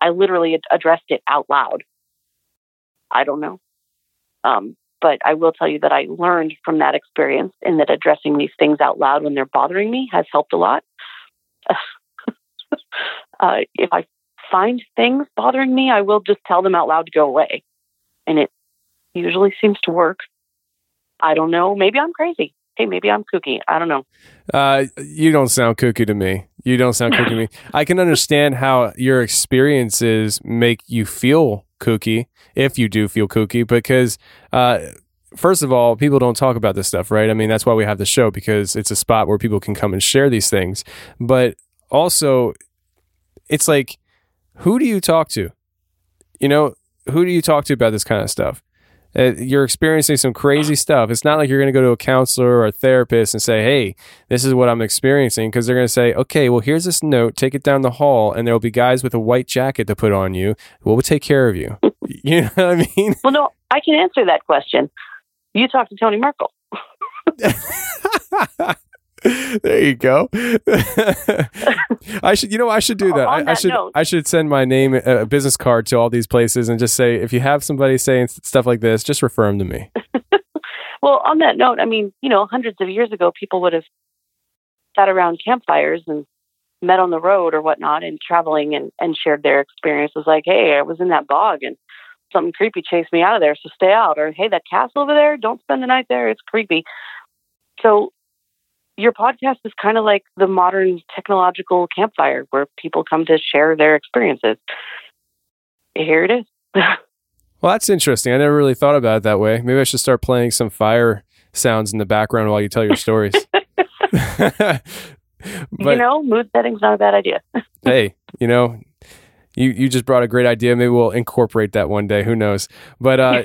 I literally addressed it out loud. I don't know. Um, but I will tell you that I learned from that experience and that addressing these things out loud when they're bothering me has helped a lot. uh, if I find things bothering me, I will just tell them out loud to go away. And it usually seems to work. I don't know. Maybe I'm crazy. Hey, maybe I'm kooky. I don't know. Uh, you don't sound kooky to me. You don't sound kooky to me. I can understand how your experiences make you feel kooky, if you do feel kooky, because uh, first of all, people don't talk about this stuff, right? I mean, that's why we have the show because it's a spot where people can come and share these things. But also, it's like, who do you talk to? You know, who do you talk to about this kind of stuff? Uh, you're experiencing some crazy stuff. It's not like you're going to go to a counselor or a therapist and say, "Hey, this is what I'm experiencing," because they're going to say, "Okay, well, here's this note. Take it down the hall, and there will be guys with a white jacket to put on you. We'll take care of you." you know what I mean? Well, no, I can answer that question. You talk to Tony Merkel. there you go. I should, you know, I should do oh, that. On I, I should, note- I should send my name, a business card to all these places, and just say, if you have somebody saying stuff like this, just refer them to me. Well, on that note, I mean, you know, hundreds of years ago, people would have sat around campfires and met on the road or whatnot and traveling and, and shared their experiences like, hey, I was in that bog and something creepy chased me out of there, so stay out. Or, hey, that castle over there, don't spend the night there, it's creepy. So, your podcast is kind of like the modern technological campfire where people come to share their experiences. Here it is. Well, that's interesting. I never really thought about it that way. Maybe I should start playing some fire sounds in the background while you tell your stories. but you know, mood setting's not a bad idea. hey, you know, you you just brought a great idea. Maybe we'll incorporate that one day. Who knows? But uh,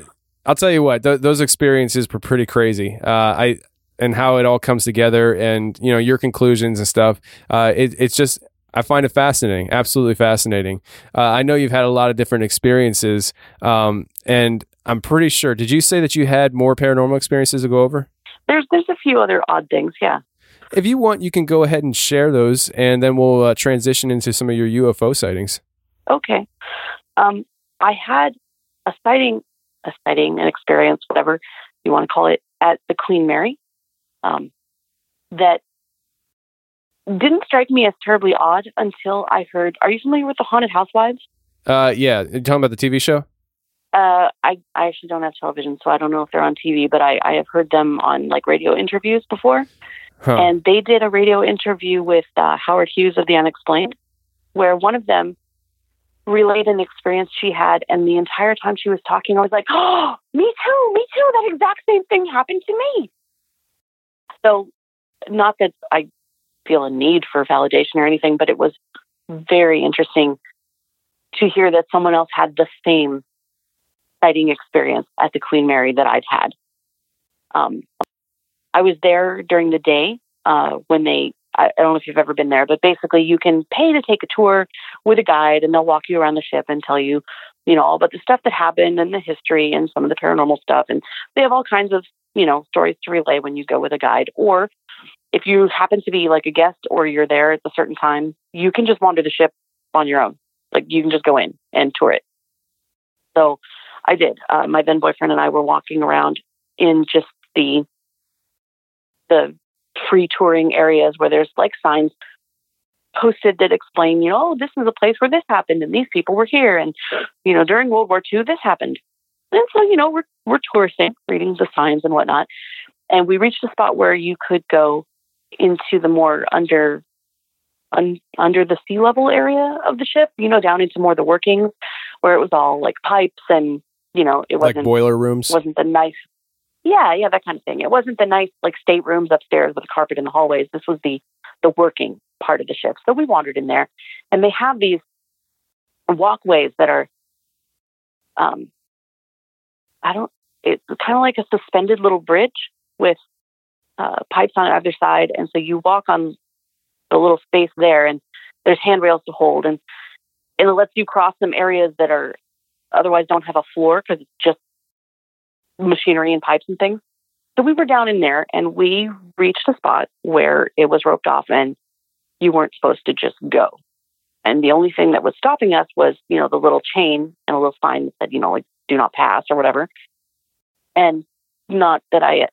I'll tell you what; th- those experiences were pretty crazy. Uh, I and how it all comes together, and you know your conclusions and stuff. Uh, it, it's just I find it fascinating, absolutely fascinating. Uh, I know you've had a lot of different experiences, um, and I'm pretty sure. Did you say that you had more paranormal experiences to go over? There's there's a few other odd things, yeah. If you want, you can go ahead and share those, and then we'll uh, transition into some of your UFO sightings. Okay. Um, I had a sighting, a sighting, an experience, whatever you want to call it, at the Queen Mary. Um, that didn't strike me as terribly odd until I heard. Are you familiar with the Haunted Housewives? Uh, yeah, you talking about the TV show? Uh, I I actually don't have television, so I don't know if they're on TV, but I I have heard them on like radio interviews before. Huh. And they did a radio interview with uh, Howard Hughes of The Unexplained, where one of them relayed an experience she had, and the entire time she was talking, I was like, "Oh, me too, me too. That exact same thing happened to me." So, not that I feel a need for validation or anything, but it was very interesting to hear that someone else had the same sighting experience at the Queen Mary that I'd had. Um, I was there during the day uh, when they. I, I don't know if you've ever been there, but basically you can pay to take a tour with a guide, and they'll walk you around the ship and tell you, you know, all about the stuff that happened and the history and some of the paranormal stuff. And they have all kinds of, you know, stories to relay when you go with a guide. Or if you happen to be like a guest or you're there at a certain time, you can just wander the ship on your own. Like you can just go in and tour it. So I did. Uh, my then boyfriend and I were walking around in just the the free touring areas where there's like signs posted that explain, you know, oh, this is a place where this happened and these people were here, and you know, during World War II this happened. And so, you know, we're we're touristing, reading the signs and whatnot, and we reached a spot where you could go into the more under un, under the sea level area of the ship, you know, down into more the workings, where it was all like pipes and you know, it wasn't boiler rooms? wasn't the nice yeah yeah that kind of thing it wasn't the nice like staterooms upstairs with a carpet in the hallways this was the the working part of the ship so we wandered in there and they have these walkways that are um i don't it's kind of like a suspended little bridge with uh, pipes on either side and so you walk on the little space there and there's handrails to hold and and it lets you cross some areas that are otherwise don't have a floor because it's just machinery and pipes and things. So we were down in there and we reached a spot where it was roped off and you weren't supposed to just go. And the only thing that was stopping us was, you know, the little chain and a little sign that said, you know, like do not pass or whatever. And not that I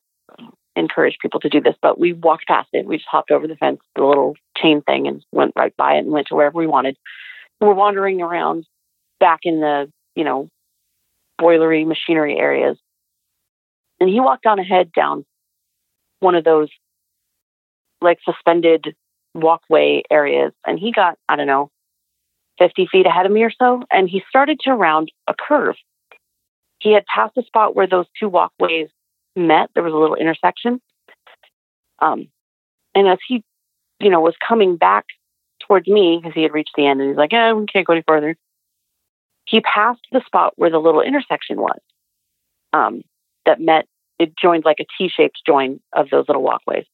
encourage people to do this, but we walked past it. We just hopped over the fence, the little chain thing, and went right by it and went to wherever we wanted. We were wandering around back in the, you know, boilery machinery areas. And he walked on ahead down one of those like suspended walkway areas. And he got, I don't know, 50 feet ahead of me or so. And he started to round a curve. He had passed a spot where those two walkways met. There was a little intersection. Um, and as he, you know, was coming back towards me because he had reached the end and he's like, "Yeah, we can't go any further." He passed the spot where the little intersection was. Um, that met. It joined like a T-shaped join of those little walkways.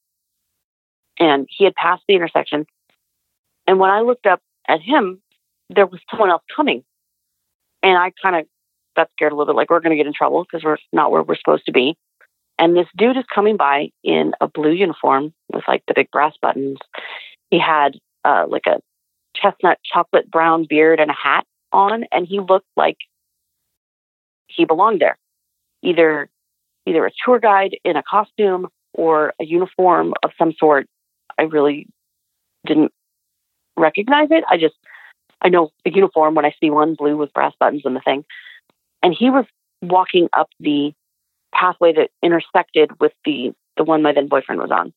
And he had passed the intersection. And when I looked up at him, there was someone else coming. And I kind of got scared a little bit, like we're going to get in trouble because we're not where we're supposed to be. And this dude is coming by in a blue uniform with like the big brass buttons. He had uh, like a chestnut chocolate brown beard and a hat on, and he looked like he belonged there. Either either a tour guide in a costume or a uniform of some sort. I really didn't recognize it. I just I know a uniform when I see one blue with brass buttons and the thing. And he was walking up the pathway that intersected with the the one my then boyfriend was on.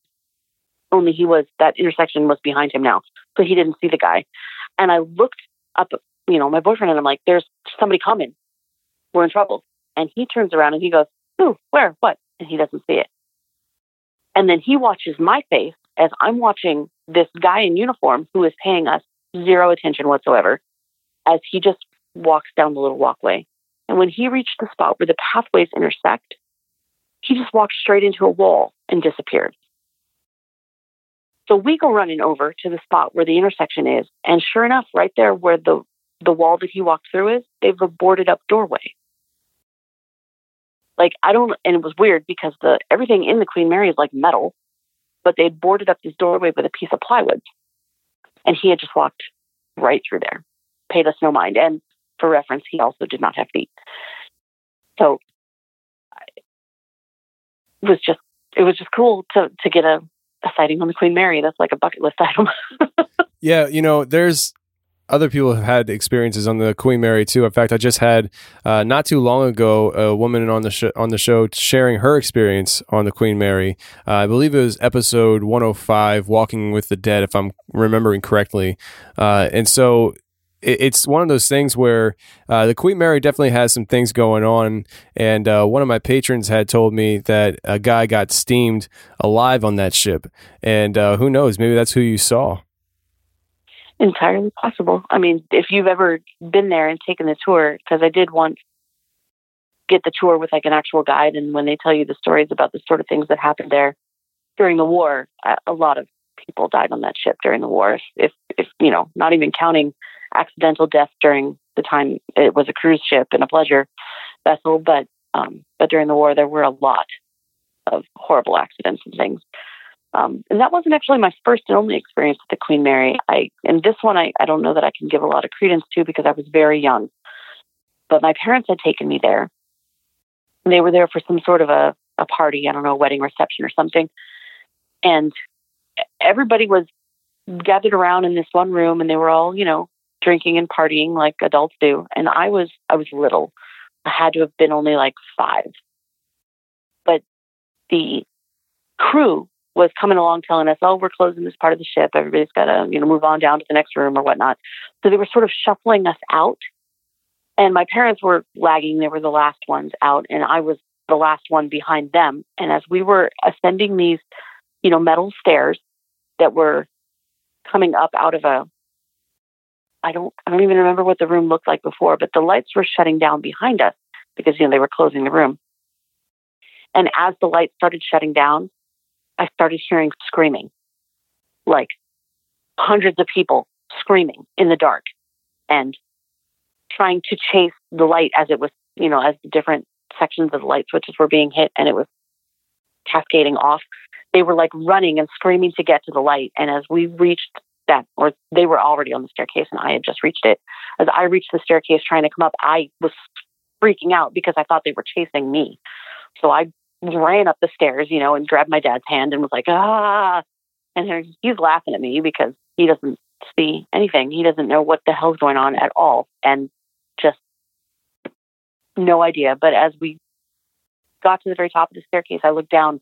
Only he was that intersection was behind him now, so he didn't see the guy. And I looked up, you know, my boyfriend and I'm like, "There's somebody coming. We're in trouble." And he turns around and he goes, "Who? Where? What?" And he doesn't see it. And then he watches my face as I'm watching this guy in uniform who is paying us zero attention whatsoever as he just walks down the little walkway. And when he reached the spot where the pathways intersect, he just walked straight into a wall and disappeared. So we go running over to the spot where the intersection is, and sure enough, right there where the the wall that he walked through is, they've a boarded up doorway. Like I don't, and it was weird because the everything in the Queen Mary is like metal, but they'd boarded up this doorway with a piece of plywood, and he had just walked right through there, paid us no mind. And for reference, he also did not have feet. So it was just it was just cool to to get a, a sighting on the Queen Mary. That's like a bucket list item. yeah, you know, there's other people have had experiences on the Queen Mary too. In fact, I just had uh, not too long ago a woman on the sh- on the show sharing her experience on the Queen Mary. Uh, I believe it was episode 105, "Walking with the Dead," if I'm remembering correctly. Uh, and so it's one of those things where uh, the Queen Mary definitely has some things going on. And uh, one of my patrons had told me that a guy got steamed alive on that ship. And uh, who knows? Maybe that's who you saw. Entirely possible. I mean, if you've ever been there and taken the tour, because I did once get the tour with like an actual guide, and when they tell you the stories about the sort of things that happened there during the war, a lot of people died on that ship during the war. If, if you know, not even counting accidental death during the time it was a cruise ship and a pleasure vessel, but um, but during the war there were a lot of horrible accidents and things. Um, and that wasn't actually my first and only experience with the Queen Mary. I and this one I, I don't know that I can give a lot of credence to because I was very young. But my parents had taken me there. They were there for some sort of a, a party, I don't know, a wedding reception or something. And everybody was gathered around in this one room and they were all, you know, drinking and partying like adults do. And I was I was little. I had to have been only like five. But the crew was coming along telling us, "Oh, we're closing this part of the ship. Everybody's got to, you know, move on down to the next room or whatnot." So they were sort of shuffling us out, and my parents were lagging. They were the last ones out, and I was the last one behind them. And as we were ascending these, you know, metal stairs that were coming up out of a I don't I don't even remember what the room looked like before, but the lights were shutting down behind us because you know they were closing the room. And as the lights started shutting down, I started hearing screaming. Like hundreds of people screaming in the dark and trying to chase the light as it was, you know, as the different sections of the light switches were being hit and it was cascading off. They were like running and screaming to get to the light. And as we reached that, or they were already on the staircase and I had just reached it. As I reached the staircase trying to come up, I was freaking out because I thought they were chasing me. So I ran up the stairs, you know, and grabbed my dad's hand and was like, ah. And he's laughing at me because he doesn't see anything. He doesn't know what the hell's going on at all, and just no idea. But as we got to the very top of the staircase, I looked down,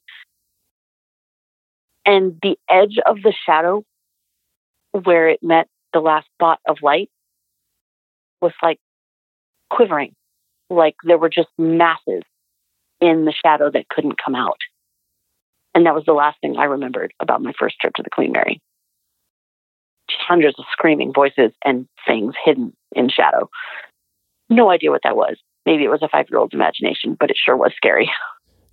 and the edge of the shadow where it met the last spot of light was like quivering, like there were just masses in the shadow that couldn't come out. And that was the last thing I remembered about my first trip to the Queen Mary. Hundreds of screaming voices and things hidden in shadow. No idea what that was. Maybe it was a five year old's imagination, but it sure was scary.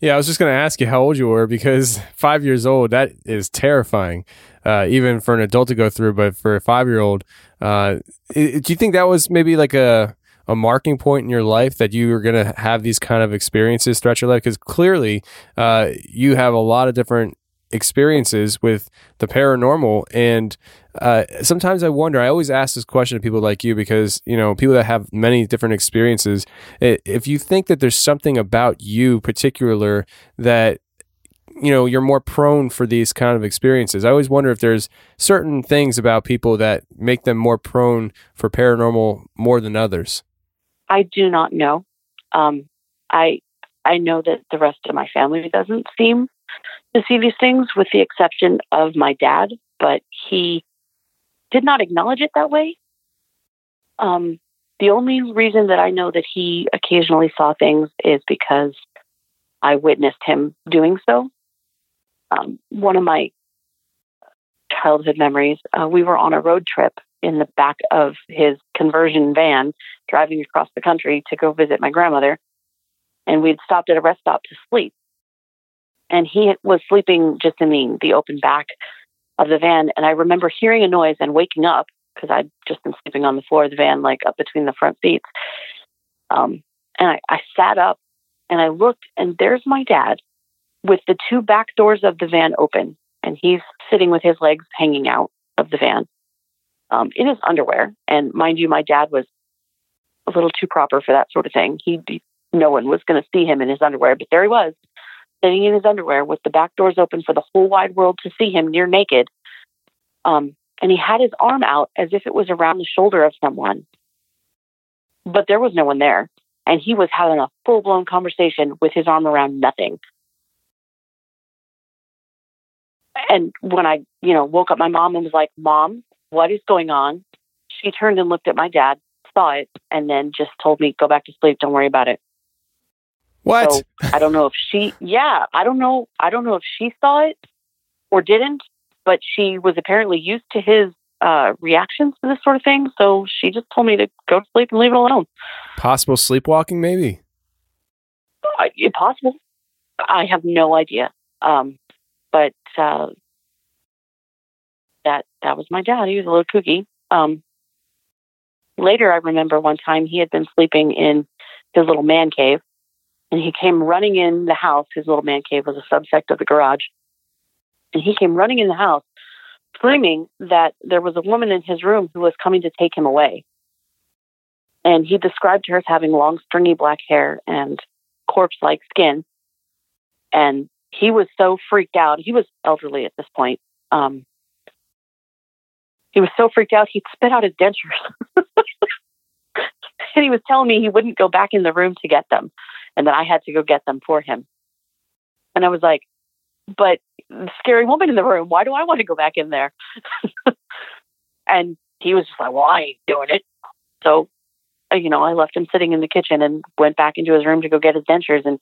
Yeah, I was just going to ask you how old you were because five years old, that is terrifying, uh, even for an adult to go through. But for a five year old, uh, do you think that was maybe like a, a marking point in your life that you are going to have these kind of experiences throughout your life? Because clearly, uh, you have a lot of different experiences with the paranormal. And uh, sometimes i wonder i always ask this question to people like you because you know people that have many different experiences if you think that there's something about you particular that you know you're more prone for these kind of experiences. I always wonder if there's certain things about people that make them more prone for paranormal more than others i do not know um, i i know that the rest of my family doesn't seem to see these things, with the exception of my dad, but he did not acknowledge it that way. Um, the only reason that I know that he occasionally saw things is because I witnessed him doing so. Um, one of my childhood memories, uh, we were on a road trip in the back of his conversion van driving across the country to go visit my grandmother. And we'd stopped at a rest stop to sleep and he was sleeping just in the, the open back of the van. And I remember hearing a noise and waking up because I'd just been sleeping on the floor of the van, like up between the front seats. Um, and I, I sat up and I looked, and there's my dad with the two back doors of the van open, and he's sitting with his legs hanging out of the van um, in his underwear. And mind you, my dad was a little too proper for that sort of thing. He, no one was going to see him in his underwear, but there he was sitting in his underwear with the back doors open for the whole wide world to see him near naked. Um, and he had his arm out as if it was around the shoulder of someone. But there was no one there. And he was having a full blown conversation with his arm around nothing. And when I, you know, woke up my mom and was like, Mom, what is going on? She turned and looked at my dad, saw it, and then just told me, Go back to sleep. Don't worry about it. What? So I don't know if she, yeah, I don't know. I don't know if she saw it or didn't, but she was apparently used to his uh, reactions to this sort of thing. So she just told me to go to sleep and leave it alone. Possible sleepwalking, maybe. Uh, possible. I have no idea. Um, but uh, that that was my dad. He was a little kooky. Um, later, I remember one time he had been sleeping in his little man cave, and he came running in the house. His little man cave was a subsect of the garage. And he came running in the house, screaming that there was a woman in his room who was coming to take him away. And he described her as having long, stringy black hair and corpse like skin. And he was so freaked out. He was elderly at this point. Um, he was so freaked out, he'd spit out his dentures. and he was telling me he wouldn't go back in the room to get them and that I had to go get them for him. And I was like, but scary woman in the room, why do I want to go back in there? and he was just like, well, I ain't doing it. So, uh, you know, I left him sitting in the kitchen and went back into his room to go get his dentures. And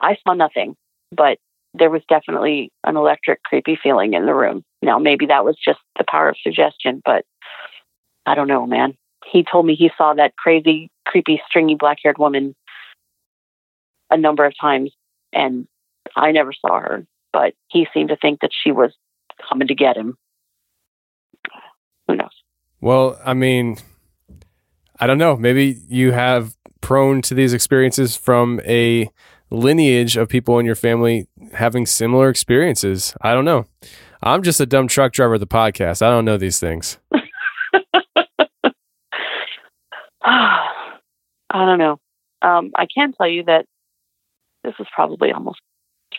I saw nothing, but there was definitely an electric, creepy feeling in the room. Now, maybe that was just the power of suggestion, but I don't know, man. He told me he saw that crazy, creepy, stringy black haired woman a number of times, and I never saw her, but he seemed to think that she was coming to get him. Who knows? Well, I mean, I don't know. Maybe you have prone to these experiences from a lineage of people in your family having similar experiences. I don't know. I'm just a dumb truck driver of the podcast. I don't know these things. I don't know. Um, I can tell you that this was probably almost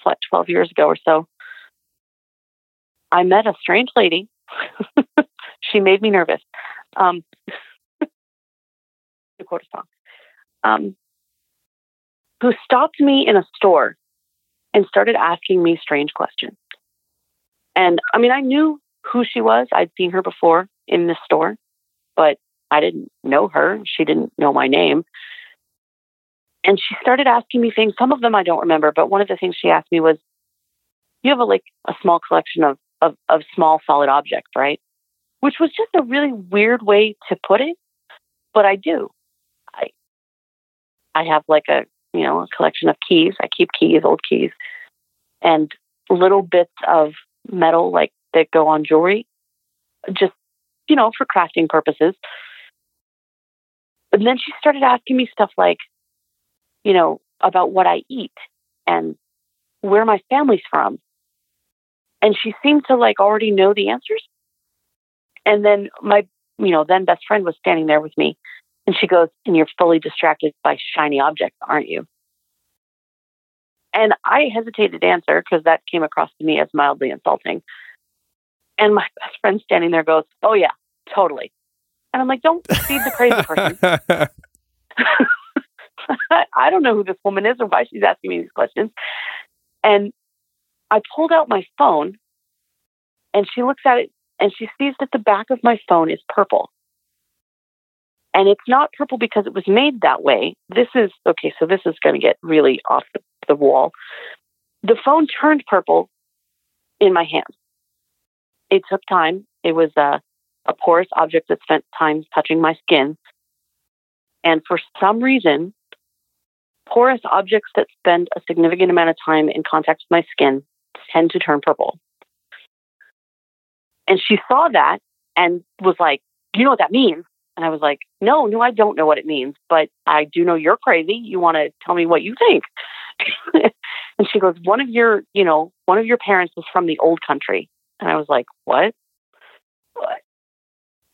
what, 12 years ago or so. I met a strange lady. she made me nervous. Um, to quote a song. Um, who stopped me in a store and started asking me strange questions. And I mean, I knew who she was. I'd seen her before in the store, but I didn't know her. She didn't know my name. And she started asking me things. Some of them I don't remember, but one of the things she asked me was, "You have a like a small collection of of, of small solid objects, right?" Which was just a really weird way to put it, but I do. I I have like a you know a collection of keys. I keep keys, old keys, and little bits of metal like that go on jewelry, just you know for crafting purposes. And then she started asking me stuff like, you know, about what I eat and where my family's from. And she seemed to like already know the answers. And then my, you know, then best friend was standing there with me and she goes, and you're fully distracted by shiny objects, aren't you? And I hesitated to answer because that came across to me as mildly insulting. And my best friend standing there goes, Oh, yeah, totally. And I'm like, Don't feed the crazy person. I don't know who this woman is or why she's asking me these questions. And I pulled out my phone and she looks at it and she sees that the back of my phone is purple. And it's not purple because it was made that way. This is okay, so this is going to get really off the, the wall. The phone turned purple in my hand. It took time. It was a, a porous object that spent time touching my skin. And for some reason, porous objects that spend a significant amount of time in contact with my skin tend to turn purple. And she saw that and was like, you know what that means? And I was like, No, no, I don't know what it means, but I do know you're crazy. You want to tell me what you think? and she goes, One of your, you know, one of your parents was from the old country. And I was like, What? What?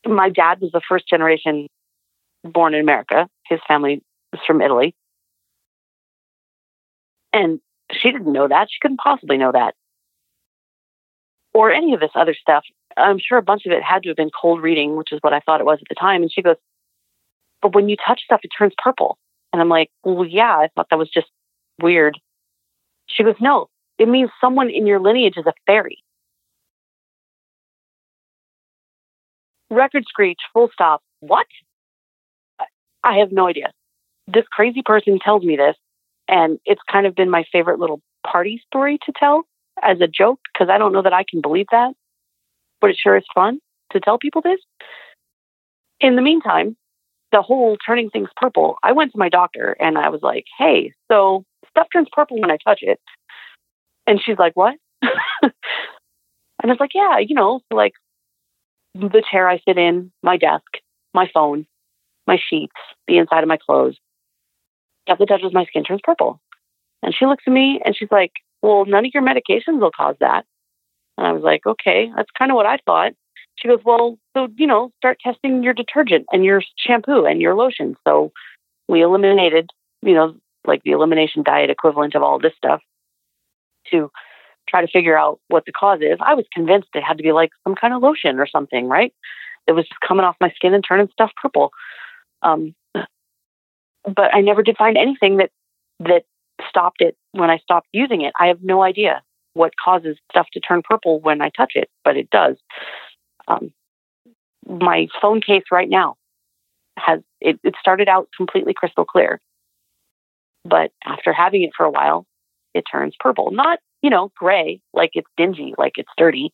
My dad was the first generation born in America. His family was from Italy. And she didn't know that. She couldn't possibly know that. Or any of this other stuff. I'm sure a bunch of it had to have been cold reading, which is what I thought it was at the time. And she goes, But when you touch stuff, it turns purple. And I'm like, Well, yeah, I thought that was just weird. She goes, No, it means someone in your lineage is a fairy. Record screech, full stop. What? I have no idea. This crazy person tells me this, and it's kind of been my favorite little party story to tell as a joke because I don't know that I can believe that, but it sure is fun to tell people this. In the meantime, the whole turning things purple, I went to my doctor and I was like, hey, so stuff turns purple when I touch it. And she's like, what? and I was like, yeah, you know, like the chair I sit in, my desk, my phone, my sheets, the inside of my clothes. Stuff that touches my skin turns purple. And she looks at me and she's like, Well, none of your medications will cause that. And I was like, Okay, that's kind of what I thought. She goes, Well, so, you know, start testing your detergent and your shampoo and your lotion. So we eliminated, you know, like the elimination diet equivalent of all this stuff to try to figure out what the cause is. I was convinced it had to be like some kind of lotion or something, right? It was just coming off my skin and turning stuff purple. Um, but I never did find anything that that stopped it when I stopped using it. I have no idea what causes stuff to turn purple when I touch it, but it does. Um, my phone case right now has it, it started out completely crystal clear, but after having it for a while, it turns purple. Not you know gray like it's dingy, like it's dirty.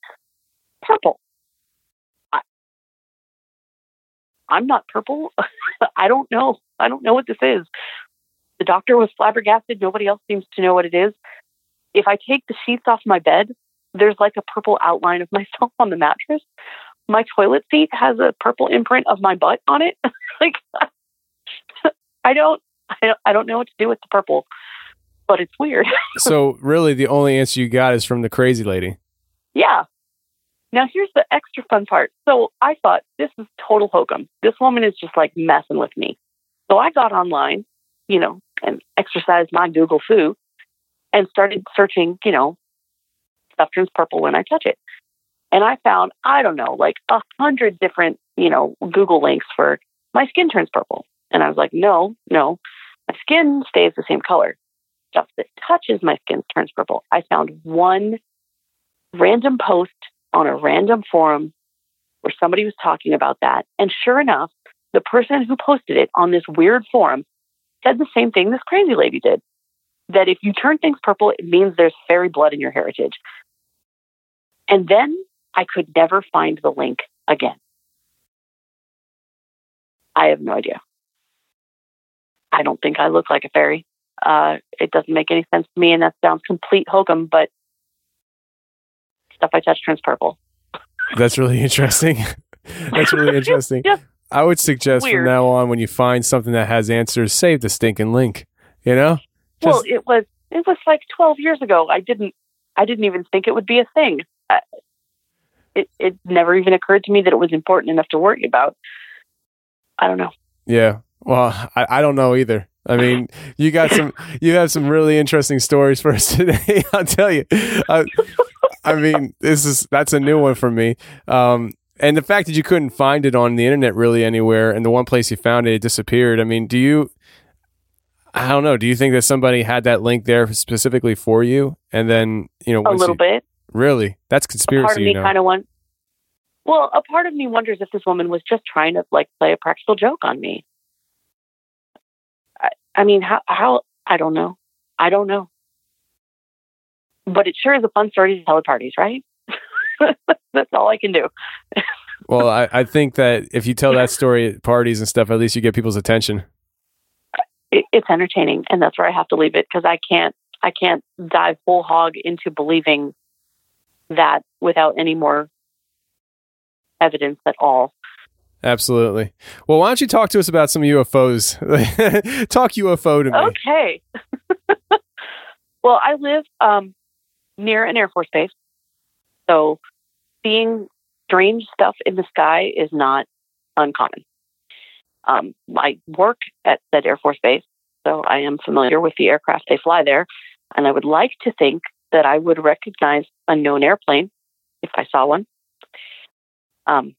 Purple. I'm not purple. I don't know. I don't know what this is. The doctor was flabbergasted. Nobody else seems to know what it is. If I take the sheets off my bed, there's like a purple outline of myself on the mattress. My toilet seat has a purple imprint of my butt on it. like I don't, I don't I don't know what to do with the purple, but it's weird. so really the only answer you got is from the crazy lady. Yeah. Now here's the extra fun part. So I thought this is total hokum. This woman is just like messing with me. So I got online, you know, and exercised my Google fu and started searching, you know, stuff turns purple when I touch it. And I found, I don't know, like a hundred different, you know, Google links for my skin turns purple. And I was like, no, no, my skin stays the same color. Stuff that touches my skin turns purple. I found one random post on a random forum where somebody was talking about that. And sure enough, the person who posted it on this weird forum said the same thing this crazy lady did that if you turn things purple, it means there's fairy blood in your heritage. And then I could never find the link again. I have no idea. I don't think I look like a fairy. Uh, it doesn't make any sense to me, and that sounds complete hokum, but stuff I touch turns purple. That's really interesting. That's really interesting. I would suggest from now on, when you find something that has answers, save the stinking link. You know, well, it was it was like 12 years ago. I didn't I didn't even think it would be a thing. I, it it never even occurred to me that it was important enough to worry about. I don't know. yeah. Well, I, I don't know either. I mean, you got some, you have some really interesting stories for us today. I'll tell you. I, I mean, this is that's a new one for me. Um, and the fact that you couldn't find it on the internet really anywhere, and the one place you found it, it disappeared. I mean, do you? I don't know. Do you think that somebody had that link there specifically for you, and then you know, A little you- bit. Really, that's A conspiracy. part of me you know? kind of wants. Well, a part of me wonders if this woman was just trying to like play a practical joke on me. I, I mean, how how I don't know. I don't know. But it sure is a fun story to tell at parties, right? That's all I can do. Well, I, I think that if you tell that story at parties and stuff, at least you get people's attention. It, it's entertaining, and that's where I have to leave it because I can't I can't dive whole hog into believing that without any more evidence at all. Absolutely. Well, why don't you talk to us about some UFOs? talk UFO to me. Okay. well, I live um, near an Air Force base, so seeing strange stuff in the sky is not uncommon. Um, I work at that Air Force base, so I am familiar with the aircraft they fly there, and I would like to think that I would recognize a known airplane if I saw one. Um,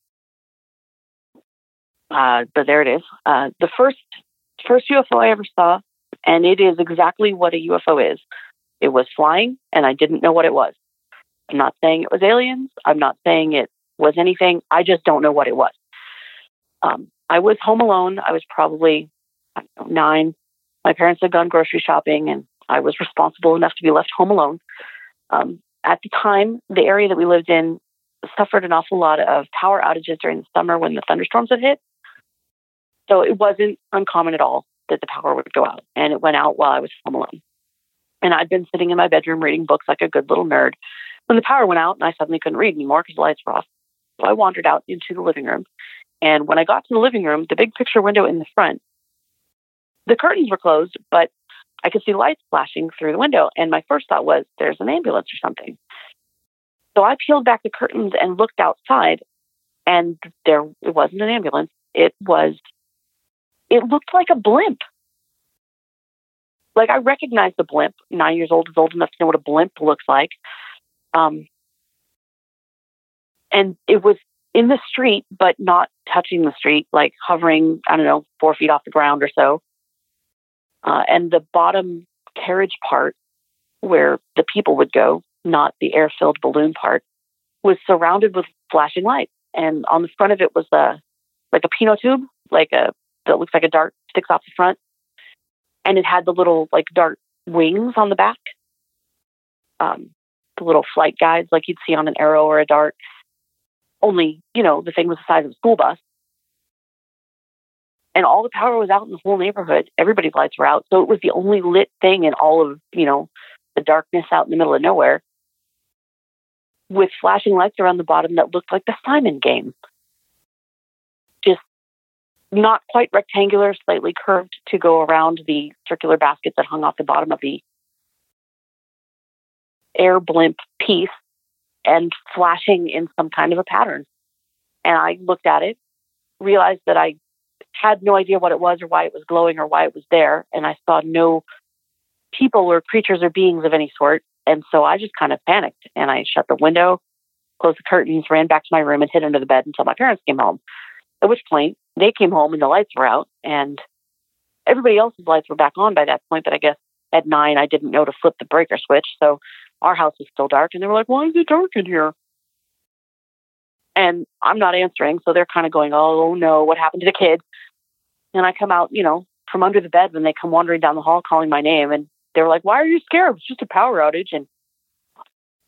uh, but there it is. Uh, the first first UFO I ever saw, and it is exactly what a UFO is. It was flying, and I didn't know what it was. I'm not saying it was aliens. I'm not saying it was anything. I just don't know what it was. Um, I was home alone. I was probably I know, nine. My parents had gone grocery shopping, and I was responsible enough to be left home alone. Um, at the time, the area that we lived in suffered an awful lot of power outages during the summer when the thunderstorms had hit. So it wasn't uncommon at all that the power would go out, and it went out while I was home alone. And I'd been sitting in my bedroom reading books like a good little nerd when the power went out, and I suddenly couldn't read anymore because the lights were off. So I wandered out into the living room, and when I got to the living room, the big picture window in the front, the curtains were closed, but I could see lights flashing through the window. And my first thought was, "There's an ambulance or something." So I peeled back the curtains and looked outside, and there it wasn't an ambulance. It was it looked like a blimp. Like I recognized the blimp. Nine years old is old enough to know what a blimp looks like. Um, and it was in the street, but not touching the street, like hovering, I don't know, four feet off the ground or so. Uh, and the bottom carriage part, where the people would go, not the air filled balloon part, was surrounded with flashing lights. And on the front of it was a like a pitot tube, like a that looks like a dart sticks off the front, and it had the little like dart wings on the back, um, the little flight guides like you'd see on an arrow or a dart. Only you know the thing was the size of a school bus, and all the power was out in the whole neighborhood. Everybody's lights were out, so it was the only lit thing in all of you know the darkness out in the middle of nowhere, with flashing lights around the bottom that looked like the Simon game. Just not quite rectangular, slightly curved to go around the circular basket that hung off the bottom of the air blimp piece and flashing in some kind of a pattern. And I looked at it, realized that I had no idea what it was or why it was glowing or why it was there. And I saw no people or creatures or beings of any sort. And so I just kind of panicked and I shut the window closed the curtains, ran back to my room, and hid under the bed until my parents came home. At which point they came home and the lights were out, and everybody else's lights were back on by that point. But I guess at nine, I didn't know to flip the breaker switch, so our house was still dark. And they were like, "Why is it dark in here?" And I'm not answering, so they're kind of going, "Oh no, what happened to the kids?" And I come out, you know, from under the bed when they come wandering down the hall calling my name, and they were like, "Why are you scared? It's just a power outage." And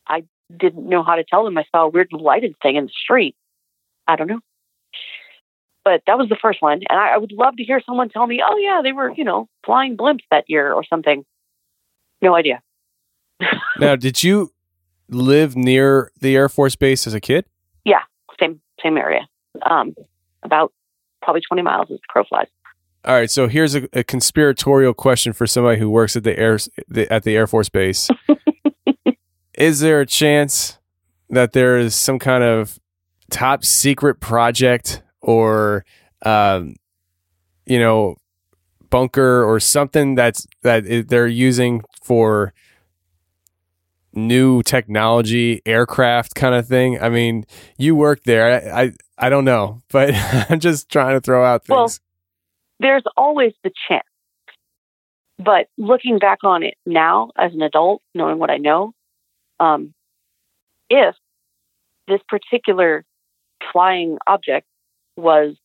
I didn't know how to tell them. I saw a weird lighted thing in the street. I don't know. But that was the first one. And I, I would love to hear someone tell me, oh, yeah, they were, you know, flying blimps that year or something. No idea. Now, did you live near the Air Force Base as a kid? Yeah, same same area. Um, about probably 20 miles as the crow flies. All right, so here's a, a, conspiratorial question for somebody who works at the air the, at the Air Force Base. is there a chance that there is some kind of top secret project or um, you know bunker or something that's that they're using for new technology aircraft kind of thing. I mean you work there. I i, I don't know but i'm just trying to throw out things. well, there's always the chance. But looking back on it now as an adult knowing what i know um, if this particular flying object was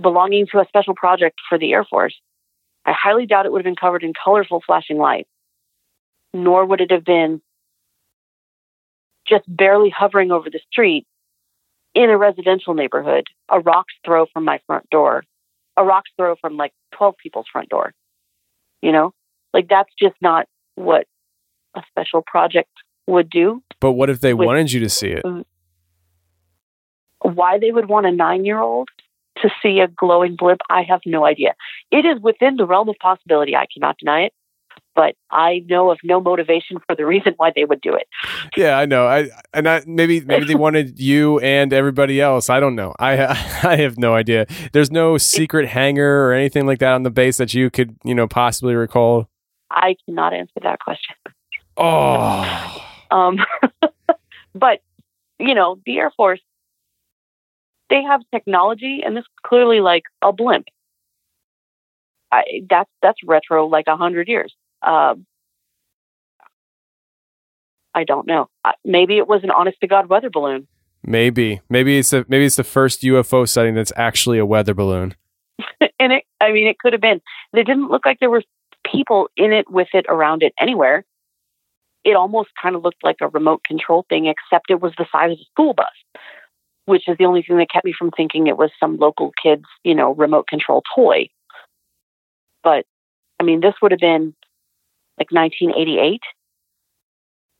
belonging to a special project for the Air Force, I highly doubt it would have been covered in colorful flashing lights, nor would it have been just barely hovering over the street in a residential neighborhood, a rock's throw from my front door, a rock's throw from like 12 people's front door. You know, like that's just not what a special project would do. But what if they with, wanted you to see it? Why they would want a nine year old to see a glowing blip, I have no idea. It is within the realm of possibility. I cannot deny it. But I know of no motivation for the reason why they would do it. Yeah, I know. I and I, maybe maybe they wanted you and everybody else. I don't know. I I have no idea. There's no secret hangar or anything like that on the base that you could you know possibly recall. I cannot answer that question. Oh. Um, but, you know, the Air Force, they have technology, and this is clearly like a blimp. I, that's that's retro like a hundred years. Uh, I don't know. Maybe it was an honest to god weather balloon. Maybe, maybe it's a, maybe it's the first UFO sighting that's actually a weather balloon. and it, I mean, it could have been. It didn't look like there were people in it, with it, around it, anywhere it almost kind of looked like a remote control thing, except it was the size of a school bus, which is the only thing that kept me from thinking it was some local kid's, you know, remote control toy. But I mean, this would have been like 1988.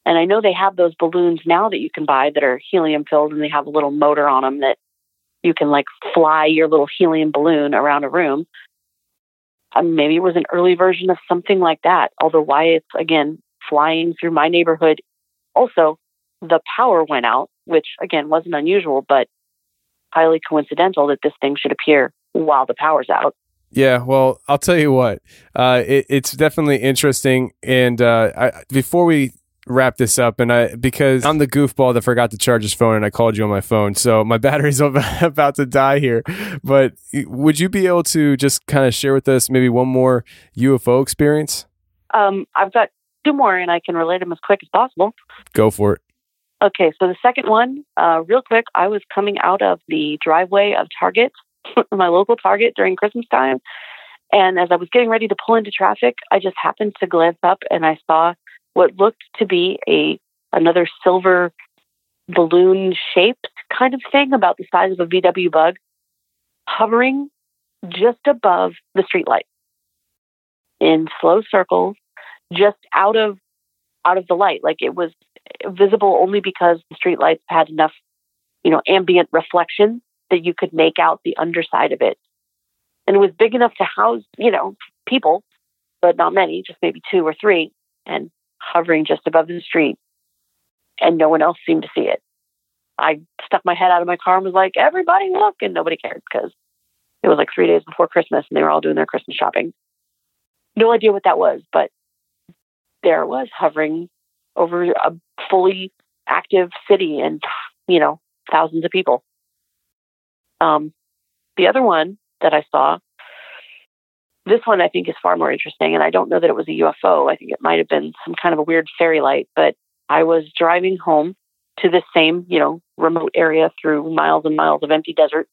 And I know they have those balloons now that you can buy that are helium filled and they have a little motor on them that you can like fly your little helium balloon around a room. Um, maybe it was an early version of something like that. Although why it's again flying through my neighborhood. Also, the power went out, which again wasn't unusual, but highly coincidental that this thing should appear while the power's out. Yeah, well, I'll tell you what, uh, it, it's definitely interesting. And uh, I, before we wrap this up, and I because I'm the goofball that forgot to charge his phone, and I called you on my phone, so my battery's about to die here. But would you be able to just kind of share with us maybe one more UFO experience? Um, I've got two more and I can relate them as quick as possible. Go for it. Okay, so the second one, uh, real quick, I was coming out of the driveway of Target, my local Target during Christmas time. And as I was getting ready to pull into traffic, I just happened to glance up and I saw what looked to be a another silver balloon shaped kind of thing about the size of a VW bug hovering just above the streetlight in slow circles just out of out of the light. Like it was visible only because the street lights had enough, you know, ambient reflection that you could make out the underside of it. And it was big enough to house, you know, people, but not many, just maybe two or three, and hovering just above the street. And no one else seemed to see it. I stuck my head out of my car and was like, everybody look, and nobody cared because it was like three days before Christmas and they were all doing their Christmas shopping. No idea what that was, but there it was hovering over a fully active city and you know thousands of people. Um, the other one that I saw, this one I think is far more interesting, and I don't know that it was a UFO. I think it might have been some kind of a weird fairy light. But I was driving home to this same you know remote area through miles and miles of empty desert.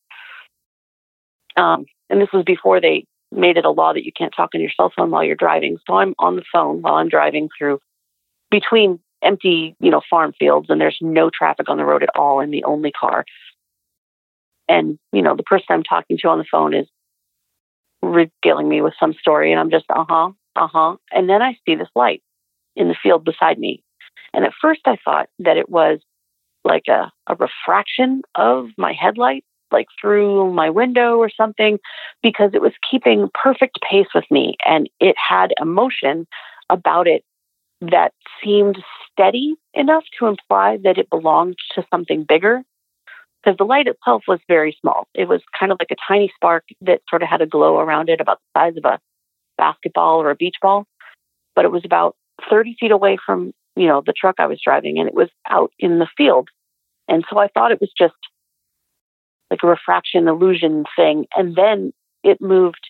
Um, and this was before they made it a law that you can't talk on your cell phone while you're driving. So I'm on the phone while I'm driving through between empty, you know, farm fields and there's no traffic on the road at all in the only car. And, you know, the person I'm talking to on the phone is regaling me with some story and I'm just, uh huh, uh huh. And then I see this light in the field beside me. And at first I thought that it was like a, a refraction of my headlight like through my window or something because it was keeping perfect pace with me and it had emotion about it that seemed steady enough to imply that it belonged to something bigger because the light itself was very small. It was kind of like a tiny spark that sort of had a glow around it about the size of a basketball or a beach ball, but it was about 30 feet away from, you know, the truck I was driving and it was out in the field. And so I thought it was just like a refraction illusion thing. And then it moved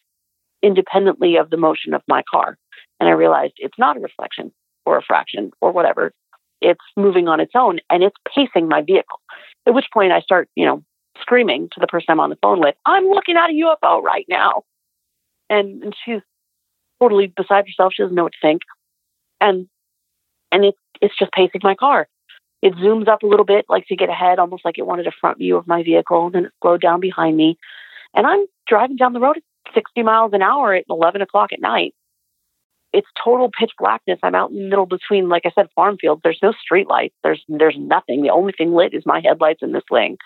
independently of the motion of my car. And I realized it's not a reflection or a fraction or whatever. It's moving on its own and it's pacing my vehicle. At which point I start, you know, screaming to the person I'm on the phone with, I'm looking at a UFO right now. And, and she's totally beside herself. She doesn't know what to think. And and it, it's just pacing my car. It zooms up a little bit, like to get ahead, almost like it wanted a front view of my vehicle. And then it slowed down behind me. And I'm driving down the road at 60 miles an hour at 11 o'clock at night. It's total pitch blackness. I'm out in the middle between, like I said, farm fields. There's no street lights. There's there's nothing. The only thing lit is my headlights and this thing,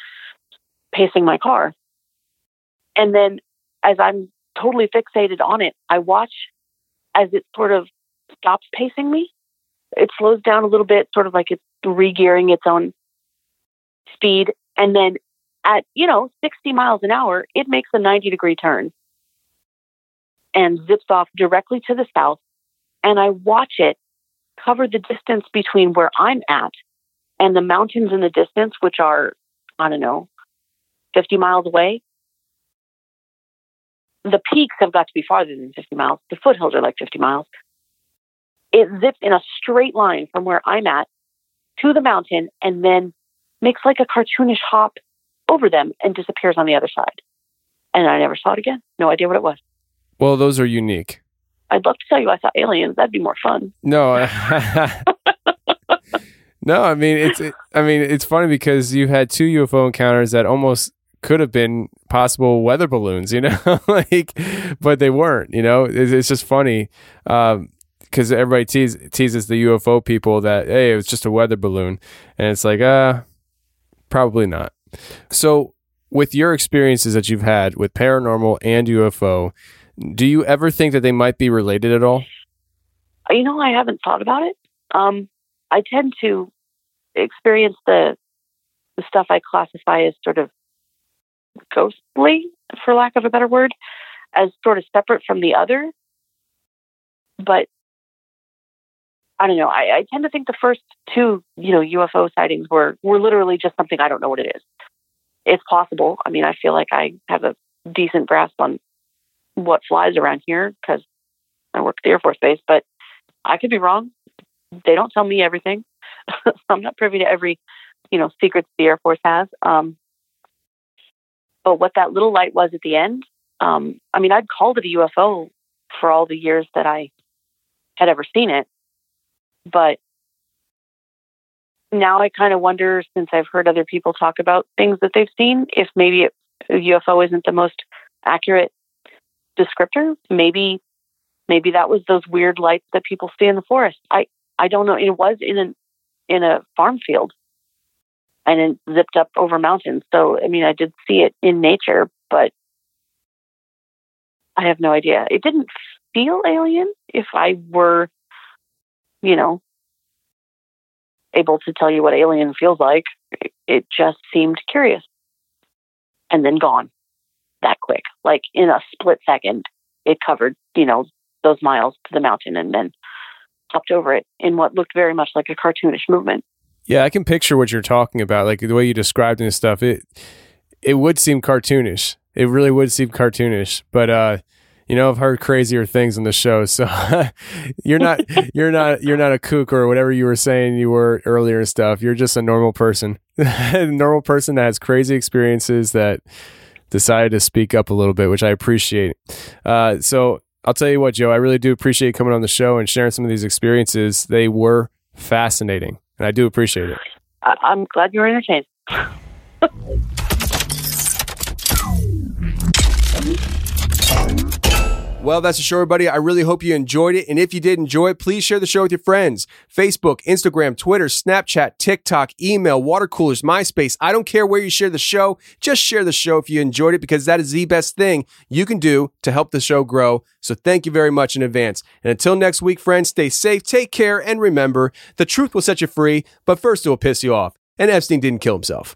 pacing my car. And then, as I'm totally fixated on it, I watch as it sort of stops pacing me. It slows down a little bit, sort of like it's regearing its own speed. And then at, you know, 60 miles an hour, it makes a 90 degree turn and zips off directly to the south. And I watch it cover the distance between where I'm at and the mountains in the distance, which are, I don't know, 50 miles away. The peaks have got to be farther than 50 miles. The foothills are like 50 miles. It zips in a straight line from where I'm at to the mountain and then makes like a cartoonish hop over them and disappears on the other side. And I never saw it again. No idea what it was. Well, those are unique. I'd love to tell you I saw aliens. That'd be more fun. No, no. I mean, it's. It, I mean, it's funny because you had two UFO encounters that almost could have been possible weather balloons. You know, like, but they weren't. You know, it's, it's just funny. Um, because everybody tease, teases the UFO people that hey, it was just a weather balloon, and it's like, uh, probably not. So, with your experiences that you've had with paranormal and UFO, do you ever think that they might be related at all? You know, I haven't thought about it. Um, I tend to experience the the stuff I classify as sort of ghostly, for lack of a better word, as sort of separate from the other. But I don't know. I, I tend to think the first two, you know, UFO sightings were were literally just something I don't know what it is. It's possible. I mean, I feel like I have a decent grasp on what flies around here because I work at the Air Force Base, but I could be wrong. They don't tell me everything. I'm not privy to every, you know, secrets the Air Force has. Um, but what that little light was at the end, um, I mean, I'd called it a UFO for all the years that I had ever seen it. But now I kind of wonder, since I've heard other people talk about things that they've seen, if maybe it, a UFO isn't the most accurate descriptor. Maybe, maybe that was those weird lights that people see in the forest. I, I don't know. It was in an in a farm field, and it zipped up over mountains. So I mean, I did see it in nature, but I have no idea. It didn't feel alien. If I were you know, able to tell you what alien feels like. It just seemed curious. And then gone that quick. Like in a split second, it covered, you know, those miles to the mountain and then hopped over it in what looked very much like a cartoonish movement. Yeah, I can picture what you're talking about. Like the way you described and stuff. It it would seem cartoonish. It really would seem cartoonish. But uh, you know, I've heard crazier things on the show. So you're not you're not you're not a kook or whatever you were saying you were earlier and stuff. You're just a normal person. a normal person that has crazy experiences that decided to speak up a little bit, which I appreciate. Uh, so I'll tell you what, Jo, I really do appreciate coming on the show and sharing some of these experiences. They were fascinating, and I do appreciate it. I- I'm glad you were entertained. Well, that's the show, everybody. I really hope you enjoyed it. And if you did enjoy it, please share the show with your friends. Facebook, Instagram, Twitter, Snapchat, TikTok, email, water coolers, MySpace. I don't care where you share the show. Just share the show if you enjoyed it because that is the best thing you can do to help the show grow. So thank you very much in advance. And until next week, friends, stay safe, take care, and remember the truth will set you free, but first it will piss you off. And Epstein didn't kill himself.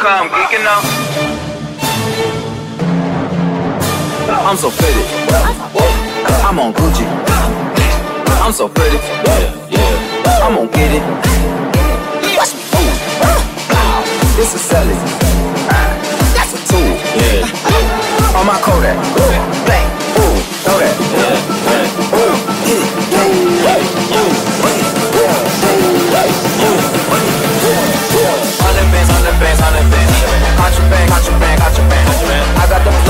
I'm geeking now. I'm so pretty. I'm on Gucci. I'm so pretty. Yeah, yeah. I'm gonna get it. Watch me move. This is selling. That's a tool. Yeah. On my Kodak. Bang.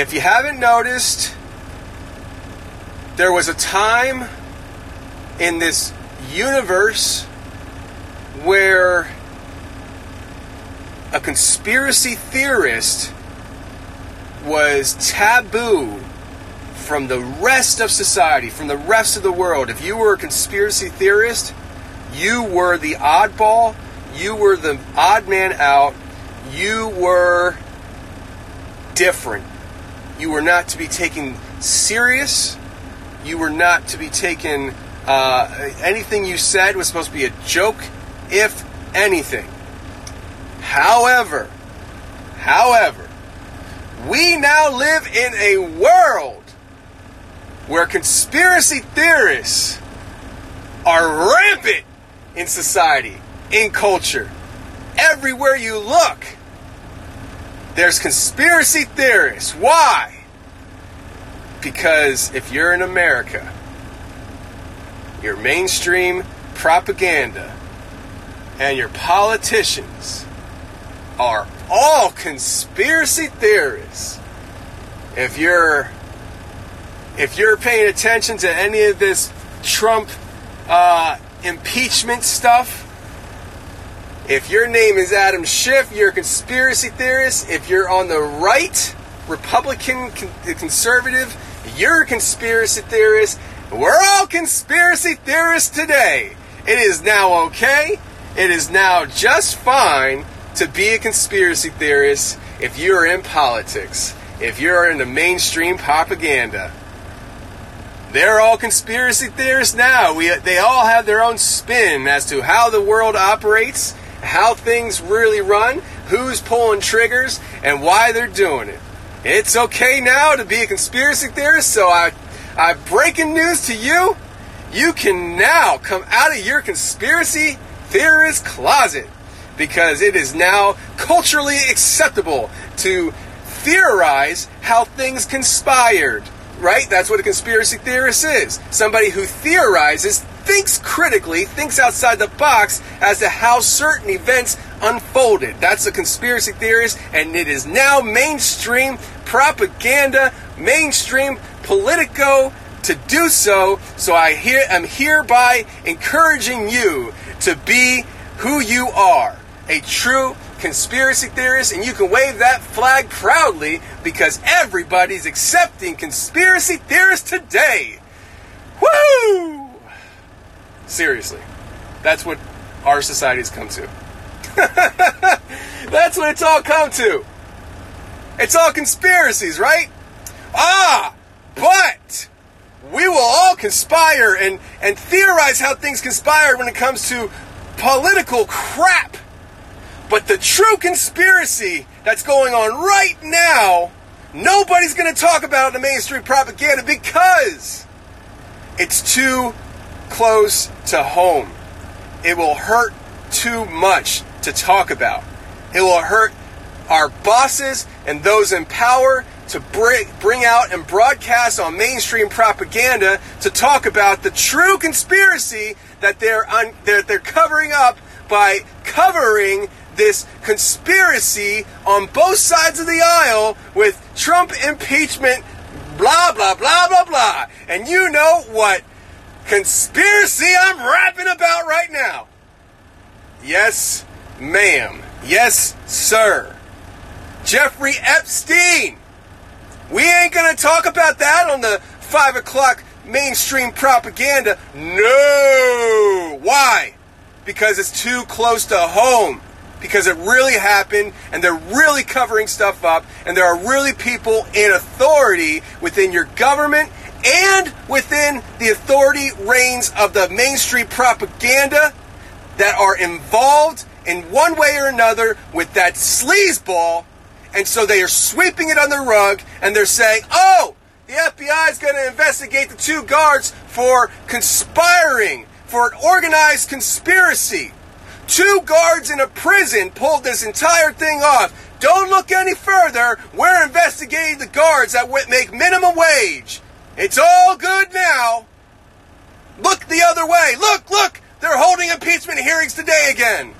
If you haven't noticed, there was a time in this universe where a conspiracy theorist was taboo from the rest of society, from the rest of the world. If you were a conspiracy theorist, you were the oddball, you were the odd man out, you were different. You were not to be taken serious. You were not to be taken, uh, anything you said was supposed to be a joke, if anything. However, however, we now live in a world where conspiracy theorists are rampant in society, in culture. Everywhere you look, there's conspiracy theorists. Why? Because if you're in America, your mainstream propaganda and your politicians are all conspiracy theorists. If you're if you're paying attention to any of this Trump uh, impeachment stuff, if your name is Adam Schiff, you're a conspiracy theorist. If you're on the right, Republican, con- conservative, you're a conspiracy theorist. We're all conspiracy theorists today. It is now okay. It is now just fine to be a conspiracy theorist if you're in politics, if you're in the mainstream propaganda. They're all conspiracy theorists now. We, they all have their own spin as to how the world operates, how things really run, who's pulling triggers, and why they're doing it. It's okay now to be a conspiracy theorist, so I, I breaking news to you. You can now come out of your conspiracy theorist closet because it is now culturally acceptable to theorize how things conspired. Right? That's what a conspiracy theorist is. Somebody who theorizes, thinks critically, thinks outside the box as to how certain events unfolded. That's a conspiracy theorist, and it is now mainstream propaganda, mainstream politico to do so. So I here am hereby encouraging you to be who you are, a true conspiracy theorist, and you can wave that flag proudly because everybody's accepting conspiracy theorists today. Woo! Seriously, that's what our society's come to. that's what it's all come to. It's all conspiracies, right? Ah, but we will all conspire and, and theorize how things conspire when it comes to political crap. But the true conspiracy that's going on right now, nobody's going to talk about in the mainstream propaganda because it's too close to home. It will hurt too much to talk about. It will hurt our bosses and those in power to bring, bring out and broadcast on mainstream propaganda to talk about the true conspiracy that they're, un, they're, they're covering up by covering this conspiracy on both sides of the aisle with Trump impeachment, blah, blah, blah, blah, blah. And you know what conspiracy I'm rapping about right now. Yes, ma'am. Yes, sir. Jeffrey Epstein. We ain't gonna talk about that on the 5 o'clock mainstream propaganda. No! Why? Because it's too close to home. Because it really happened, and they're really covering stuff up, and there are really people in authority within your government and within the authority reigns of the mainstream propaganda that are involved in one way or another with that sleazeball and so they are sweeping it under the rug and they're saying, oh, the FBI is going to investigate the two guards for conspiring, for an organized conspiracy. Two guards in a prison pulled this entire thing off. Don't look any further. We're investigating the guards that make minimum wage. It's all good now. Look the other way. Look, look. They're holding impeachment hearings today again.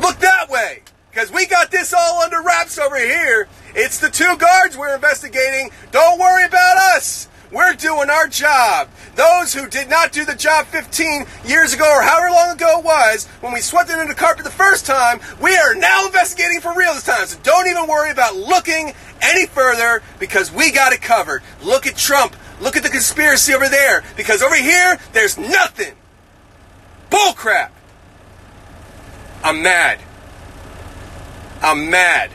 Look that way. Because we got this all under wraps over here. It's the two guards we're investigating. Don't worry about us. We're doing our job. Those who did not do the job 15 years ago or however long ago it was, when we swept it under the carpet the first time, we are now investigating for real this time. So don't even worry about looking any further because we got it covered. Look at Trump. Look at the conspiracy over there because over here, there's nothing. Bullcrap. I'm mad. I'm mad.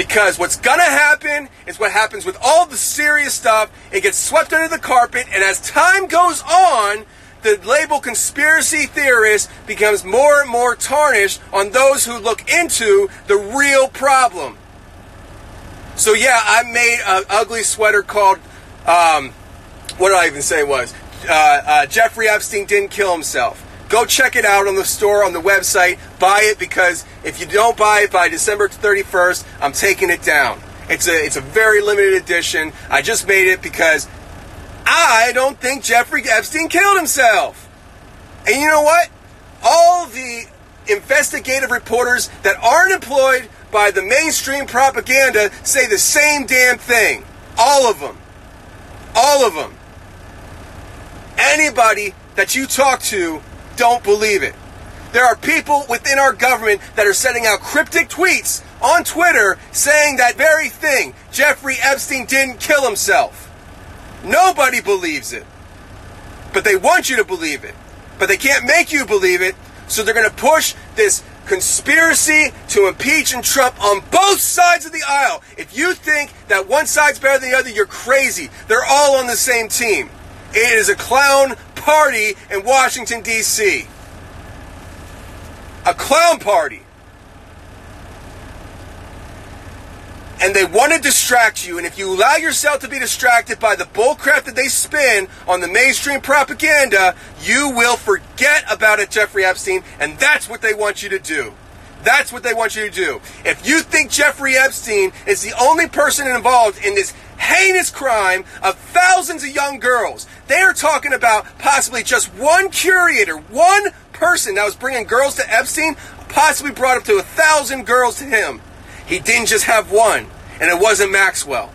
Because what's gonna happen is what happens with all the serious stuff. It gets swept under the carpet, and as time goes on, the label conspiracy theorist becomes more and more tarnished on those who look into the real problem. So yeah, I made an ugly sweater called, um, what did I even say it was? Uh, uh, Jeffrey Epstein didn't kill himself. Go check it out on the store, on the website. Buy it because if you don't buy it by December 31st, I'm taking it down. It's a, it's a very limited edition. I just made it because I don't think Jeffrey Epstein killed himself. And you know what? All the investigative reporters that aren't employed by the mainstream propaganda say the same damn thing. All of them. All of them. Anybody that you talk to don't believe it. There are people within our government that are sending out cryptic tweets on Twitter saying that very thing. Jeffrey Epstein didn't kill himself. Nobody believes it. But they want you to believe it. But they can't make you believe it. So they're going to push this conspiracy to impeach and Trump on both sides of the aisle. If you think that one side's better than the other, you're crazy. They're all on the same team. It is a clown party in Washington, D.C. A clown party. and they want to distract you. And if you allow yourself to be distracted by the bullcrap that they spin on the mainstream propaganda, you will forget about it, Jeffrey Epstein, and that's what they want you to do. That's what they want you to do. If you think Jeffrey Epstein is the only person involved in this heinous crime of thousands of young girls, they are talking about possibly just one curator, one person that was bringing girls to Epstein, possibly brought up to a thousand girls to him. He didn't just have one, and it wasn't Maxwell.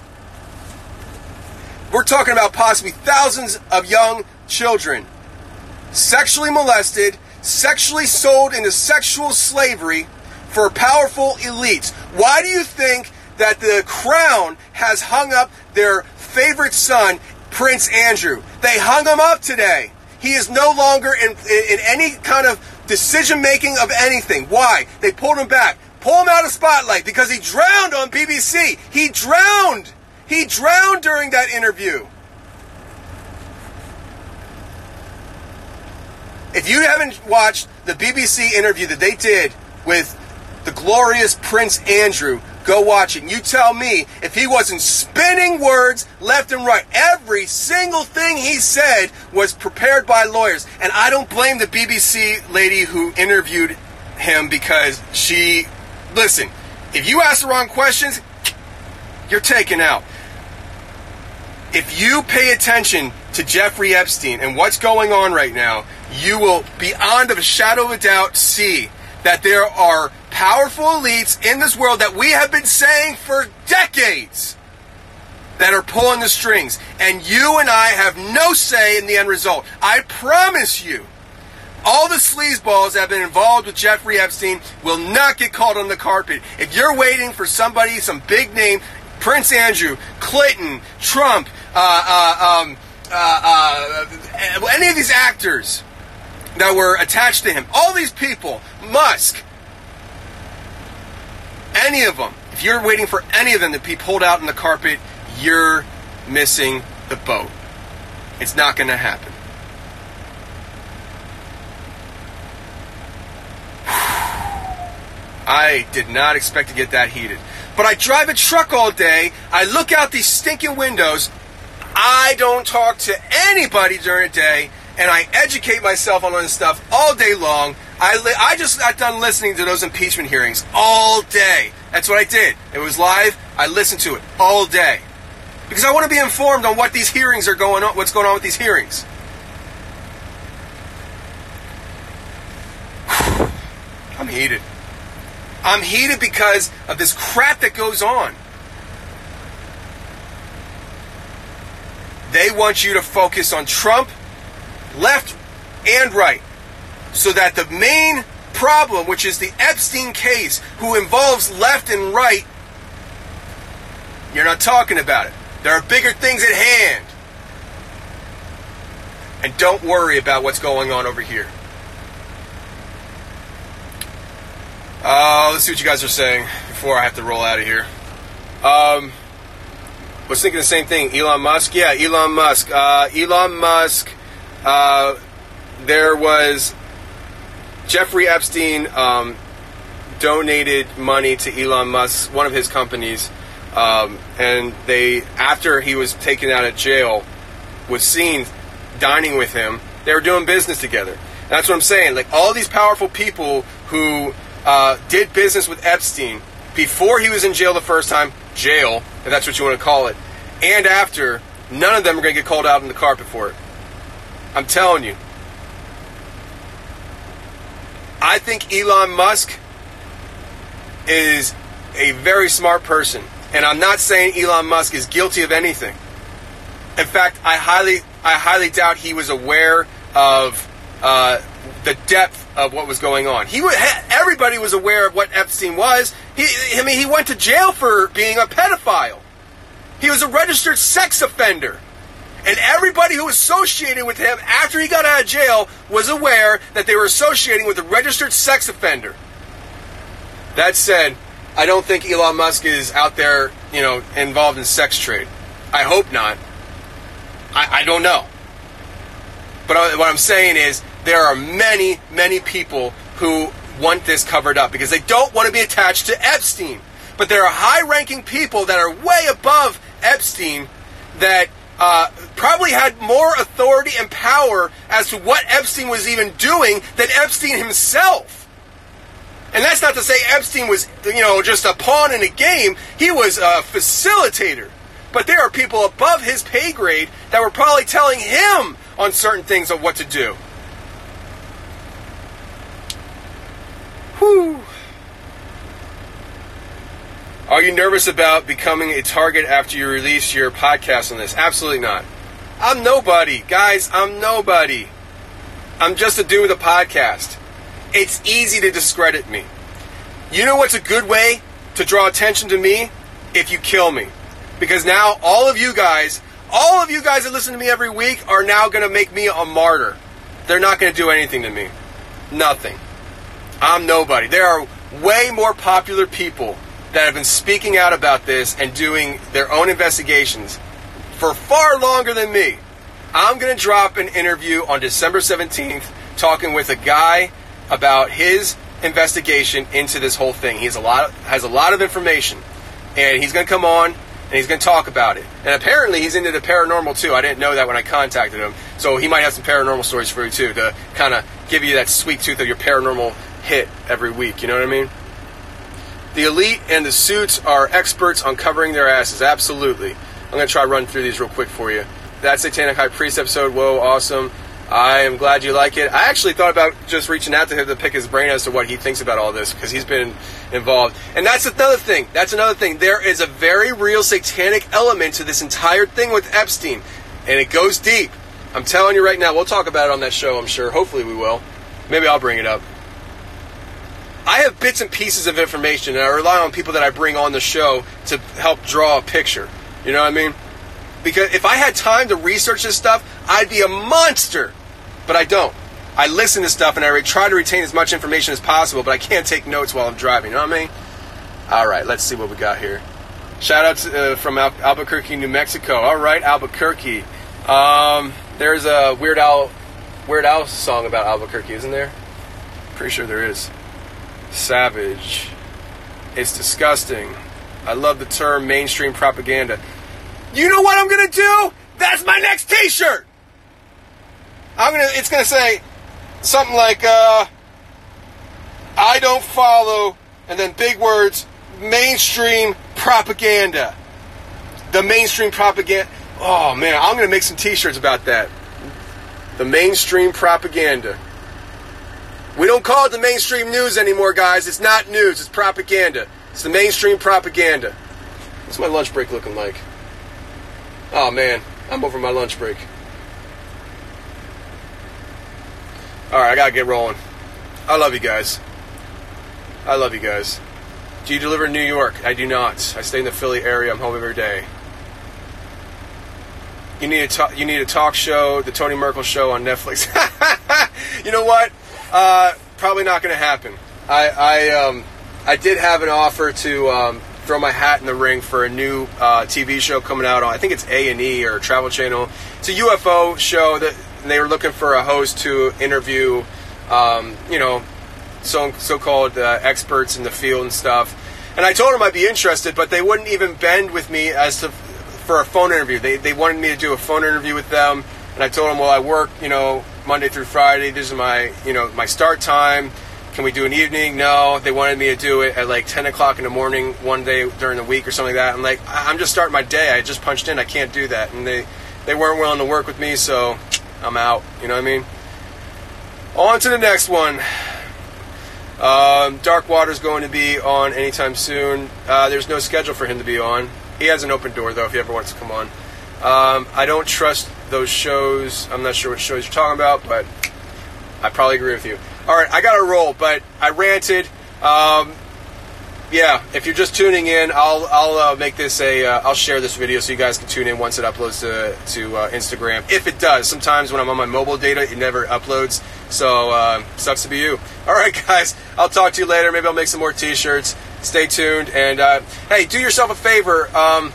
We're talking about possibly thousands of young children sexually molested, sexually sold into sexual slavery for powerful elites. Why do you think that the crown has hung up their favorite son, Prince Andrew? They hung him up today. He is no longer in, in, any kind of decision making of anything. Why? They pulled him back pull him out of spotlight because he drowned on BBC. He drowned. He drowned during that interview. If you haven't watched the BBC interview that they did with the glorious Prince Andrew, go watch it. You tell me if he wasn't spinning words left and right. Every single thing he said was prepared by lawyers. And I don't blame the BBC lady who interviewed him because she listen, if you ask the wrong questions, you're taken out. If you pay attention to Jeffrey Epstein and what's going on right now, you will, beyond a shadow of a doubt, see that there are powerful elites in this world that we have been saying for decades that are pulling the strings. And you and I have no say in the end result. I promise you all the sleazeballs that have been involved with Jeffrey Epstein will not get caught on the carpet. If you're waiting for somebody, some big name, Prince Andrew, Clinton, Trump, uh, uh, um, uh, uh any of these actors that were attached to him, all these people, Musk, any of them, if you're waiting for any of them to be pulled out in the carpet, you're missing the boat. It's not going to happen. I did not expect to get that heated. But I drive a truck all day. I look out these stinking windows. I don't talk to anybody during the day, and I educate myself on this stuff all day long. I, li- I just got done listening to those impeachment hearings all day. That's what I did. It was live. I listened to it all day because I want to be informed on what these hearings are going on. What's going on with these hearings? I'm heated. I'm heated because of this crap that goes on. They want you to focus on Trump, left and right, so that the main problem, which is the Epstein case, who involves left and right, you're not talking about it. There are bigger things at hand. And don't worry about what's going on over here. Uh, let's see what you guys are saying before I have to roll out of here. Um, was thinking the same thing. Elon Musk, yeah, Elon Musk. Uh, Elon Musk. Uh, there was Jeffrey Epstein um, donated money to Elon Musk, one of his companies, um, and they after he was taken out of jail, was seen dining with him. They were doing business together. That's what I'm saying. Like all these powerful people who uh, did business with Epstein before he was in jail the first time, jail, if that's what you want to call it, and after, none of them are going to get called out on the carpet for it. I'm telling you. I think Elon Musk is a very smart person. And I'm not saying Elon Musk is guilty of anything. In fact, I highly, I highly doubt he was aware of uh, the depth of what was going on. He, everybody was aware of what Epstein was. He, I mean, he went to jail for being a pedophile. He was a registered sex offender. And everybody who associated with him after he got out of jail was aware that they were associating with a registered sex offender. That said, I don't think Elon Musk is out there, you know, involved in sex trade. I hope not. I, I don't know. But I- what I'm saying is, there are many, many people who want this covered up because they don't want to be attached to Epstein. But there are high ranking people that are way above Epstein that uh, probably had more authority and power as to what Epstein was even doing than Epstein himself. And that's not to say Epstein was, you know, just a pawn in a game. He was a facilitator. But there are people above his pay grade that were probably telling him on certain things of what to do. Whew. Are you nervous about becoming a target after you release your podcast on this? Absolutely not. I'm nobody. Guys, I'm nobody. I'm just a dude with a podcast. It's easy to discredit me. You know what's a good way to draw attention to me? If you kill me. Because now all of you guys, all of you guys that listen to me every week are now going to make me a martyr. They're not going to do anything to me. Nothing. I'm nobody. There are way more popular people that have been speaking out about this and doing their own investigations for far longer than me. I'm going to drop an interview on December 17th talking with a guy about his investigation into this whole thing. He has a lot of, has a lot of information and he's going to come on and he's going to talk about it. And apparently he's into the paranormal too. I didn't know that when I contacted him. So he might have some paranormal stories for you too to kind of give you that sweet tooth of your paranormal hit every week, you know what I mean? The elite and the suits are experts on covering their asses. Absolutely. I'm going to try run through these real quick for you. That Satanic High Priest episode, whoa, awesome. I am glad you like it. I actually thought about just reaching out to him to pick his brain as to what he thinks about all this because he's been involved. And that's another thing. That's another thing. There is a very real satanic element to this entire thing with Epstein, and it goes deep. I'm telling you right now. We'll talk about it on that show. I'm sure. Hopefully, we will. Maybe I'll bring it up. I have bits and pieces of information, and I rely on people that I bring on the show to help draw a picture. You know what I mean? Because if I had time to research this stuff, I'd be a monster. But I don't. I listen to stuff and I try to retain as much information as possible, but I can't take notes while I'm driving. You know what I mean? All right, let's see what we got here. Shout out to, uh, from Al- Albuquerque, New Mexico. All right, Albuquerque. Um, there's a Weird Al, Weird Al song about Albuquerque, isn't there? Pretty sure there is. Savage. It's disgusting. I love the term mainstream propaganda. You know what I'm gonna do? That's my next T-shirt. I'm gonna. It's gonna say something like, uh, "I don't follow," and then big words, mainstream propaganda. The mainstream propaganda. Oh man, I'm gonna make some T-shirts about that. The mainstream propaganda. We don't call it the mainstream news anymore, guys. It's not news. It's propaganda. It's the mainstream propaganda. What's my lunch break looking like? Oh man, I'm over my lunch break. All right, I gotta get rolling. I love you guys. I love you guys. Do you deliver in New York? I do not. I stay in the Philly area. I'm home every day. You need a talk, you need a talk show, the Tony Merkel show on Netflix. you know what? Uh, probably not going to happen. I I um I did have an offer to um, throw my hat in the ring for a new uh, TV show coming out on I think it's A and E or Travel Channel. It's a UFO show that they were looking for a host to interview, um, you know, so so-called uh, experts in the field and stuff. And I told them I'd be interested, but they wouldn't even bend with me as to for a phone interview. They they wanted me to do a phone interview with them, and I told them, well, I work, you know, Monday through Friday. This is my, you know, my start time. Can we do an evening? No. They wanted me to do it at like 10 o'clock in the morning one day during the week or something like that. I'm like, I'm just starting my day. I just punched in. I can't do that. And they, they weren't willing to work with me, so I'm out. You know what I mean? On to the next one. Um, Dark Water's going to be on anytime soon. Uh, there's no schedule for him to be on. He has an open door though if he ever wants to come on. Um, I don't trust those shows. I'm not sure what shows you're talking about, but I probably agree with you. All right, I got to roll, but I ranted. Um, yeah, if you're just tuning in, I'll I'll uh, make this a uh, I'll share this video so you guys can tune in once it uploads to to uh, Instagram. If it does, sometimes when I'm on my mobile data, it never uploads. So uh, sucks to be you. All right, guys, I'll talk to you later. Maybe I'll make some more T-shirts. Stay tuned, and uh, hey, do yourself a favor. Um,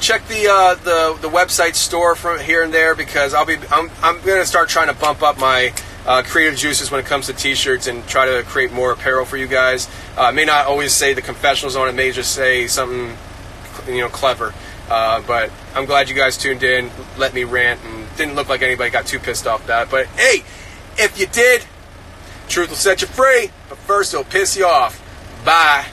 check the uh, the the website store from here and there because I'll be I'm I'm gonna start trying to bump up my uh, creative juices when it comes to t-shirts and try to create more apparel for you guys. Uh, may not always say the confessionals on it, may just say something you know clever. Uh, but I'm glad you guys tuned in, let me rant, and didn't look like anybody got too pissed off that. But hey, if you did, truth will set you free. But first, it'll piss you off. Bye.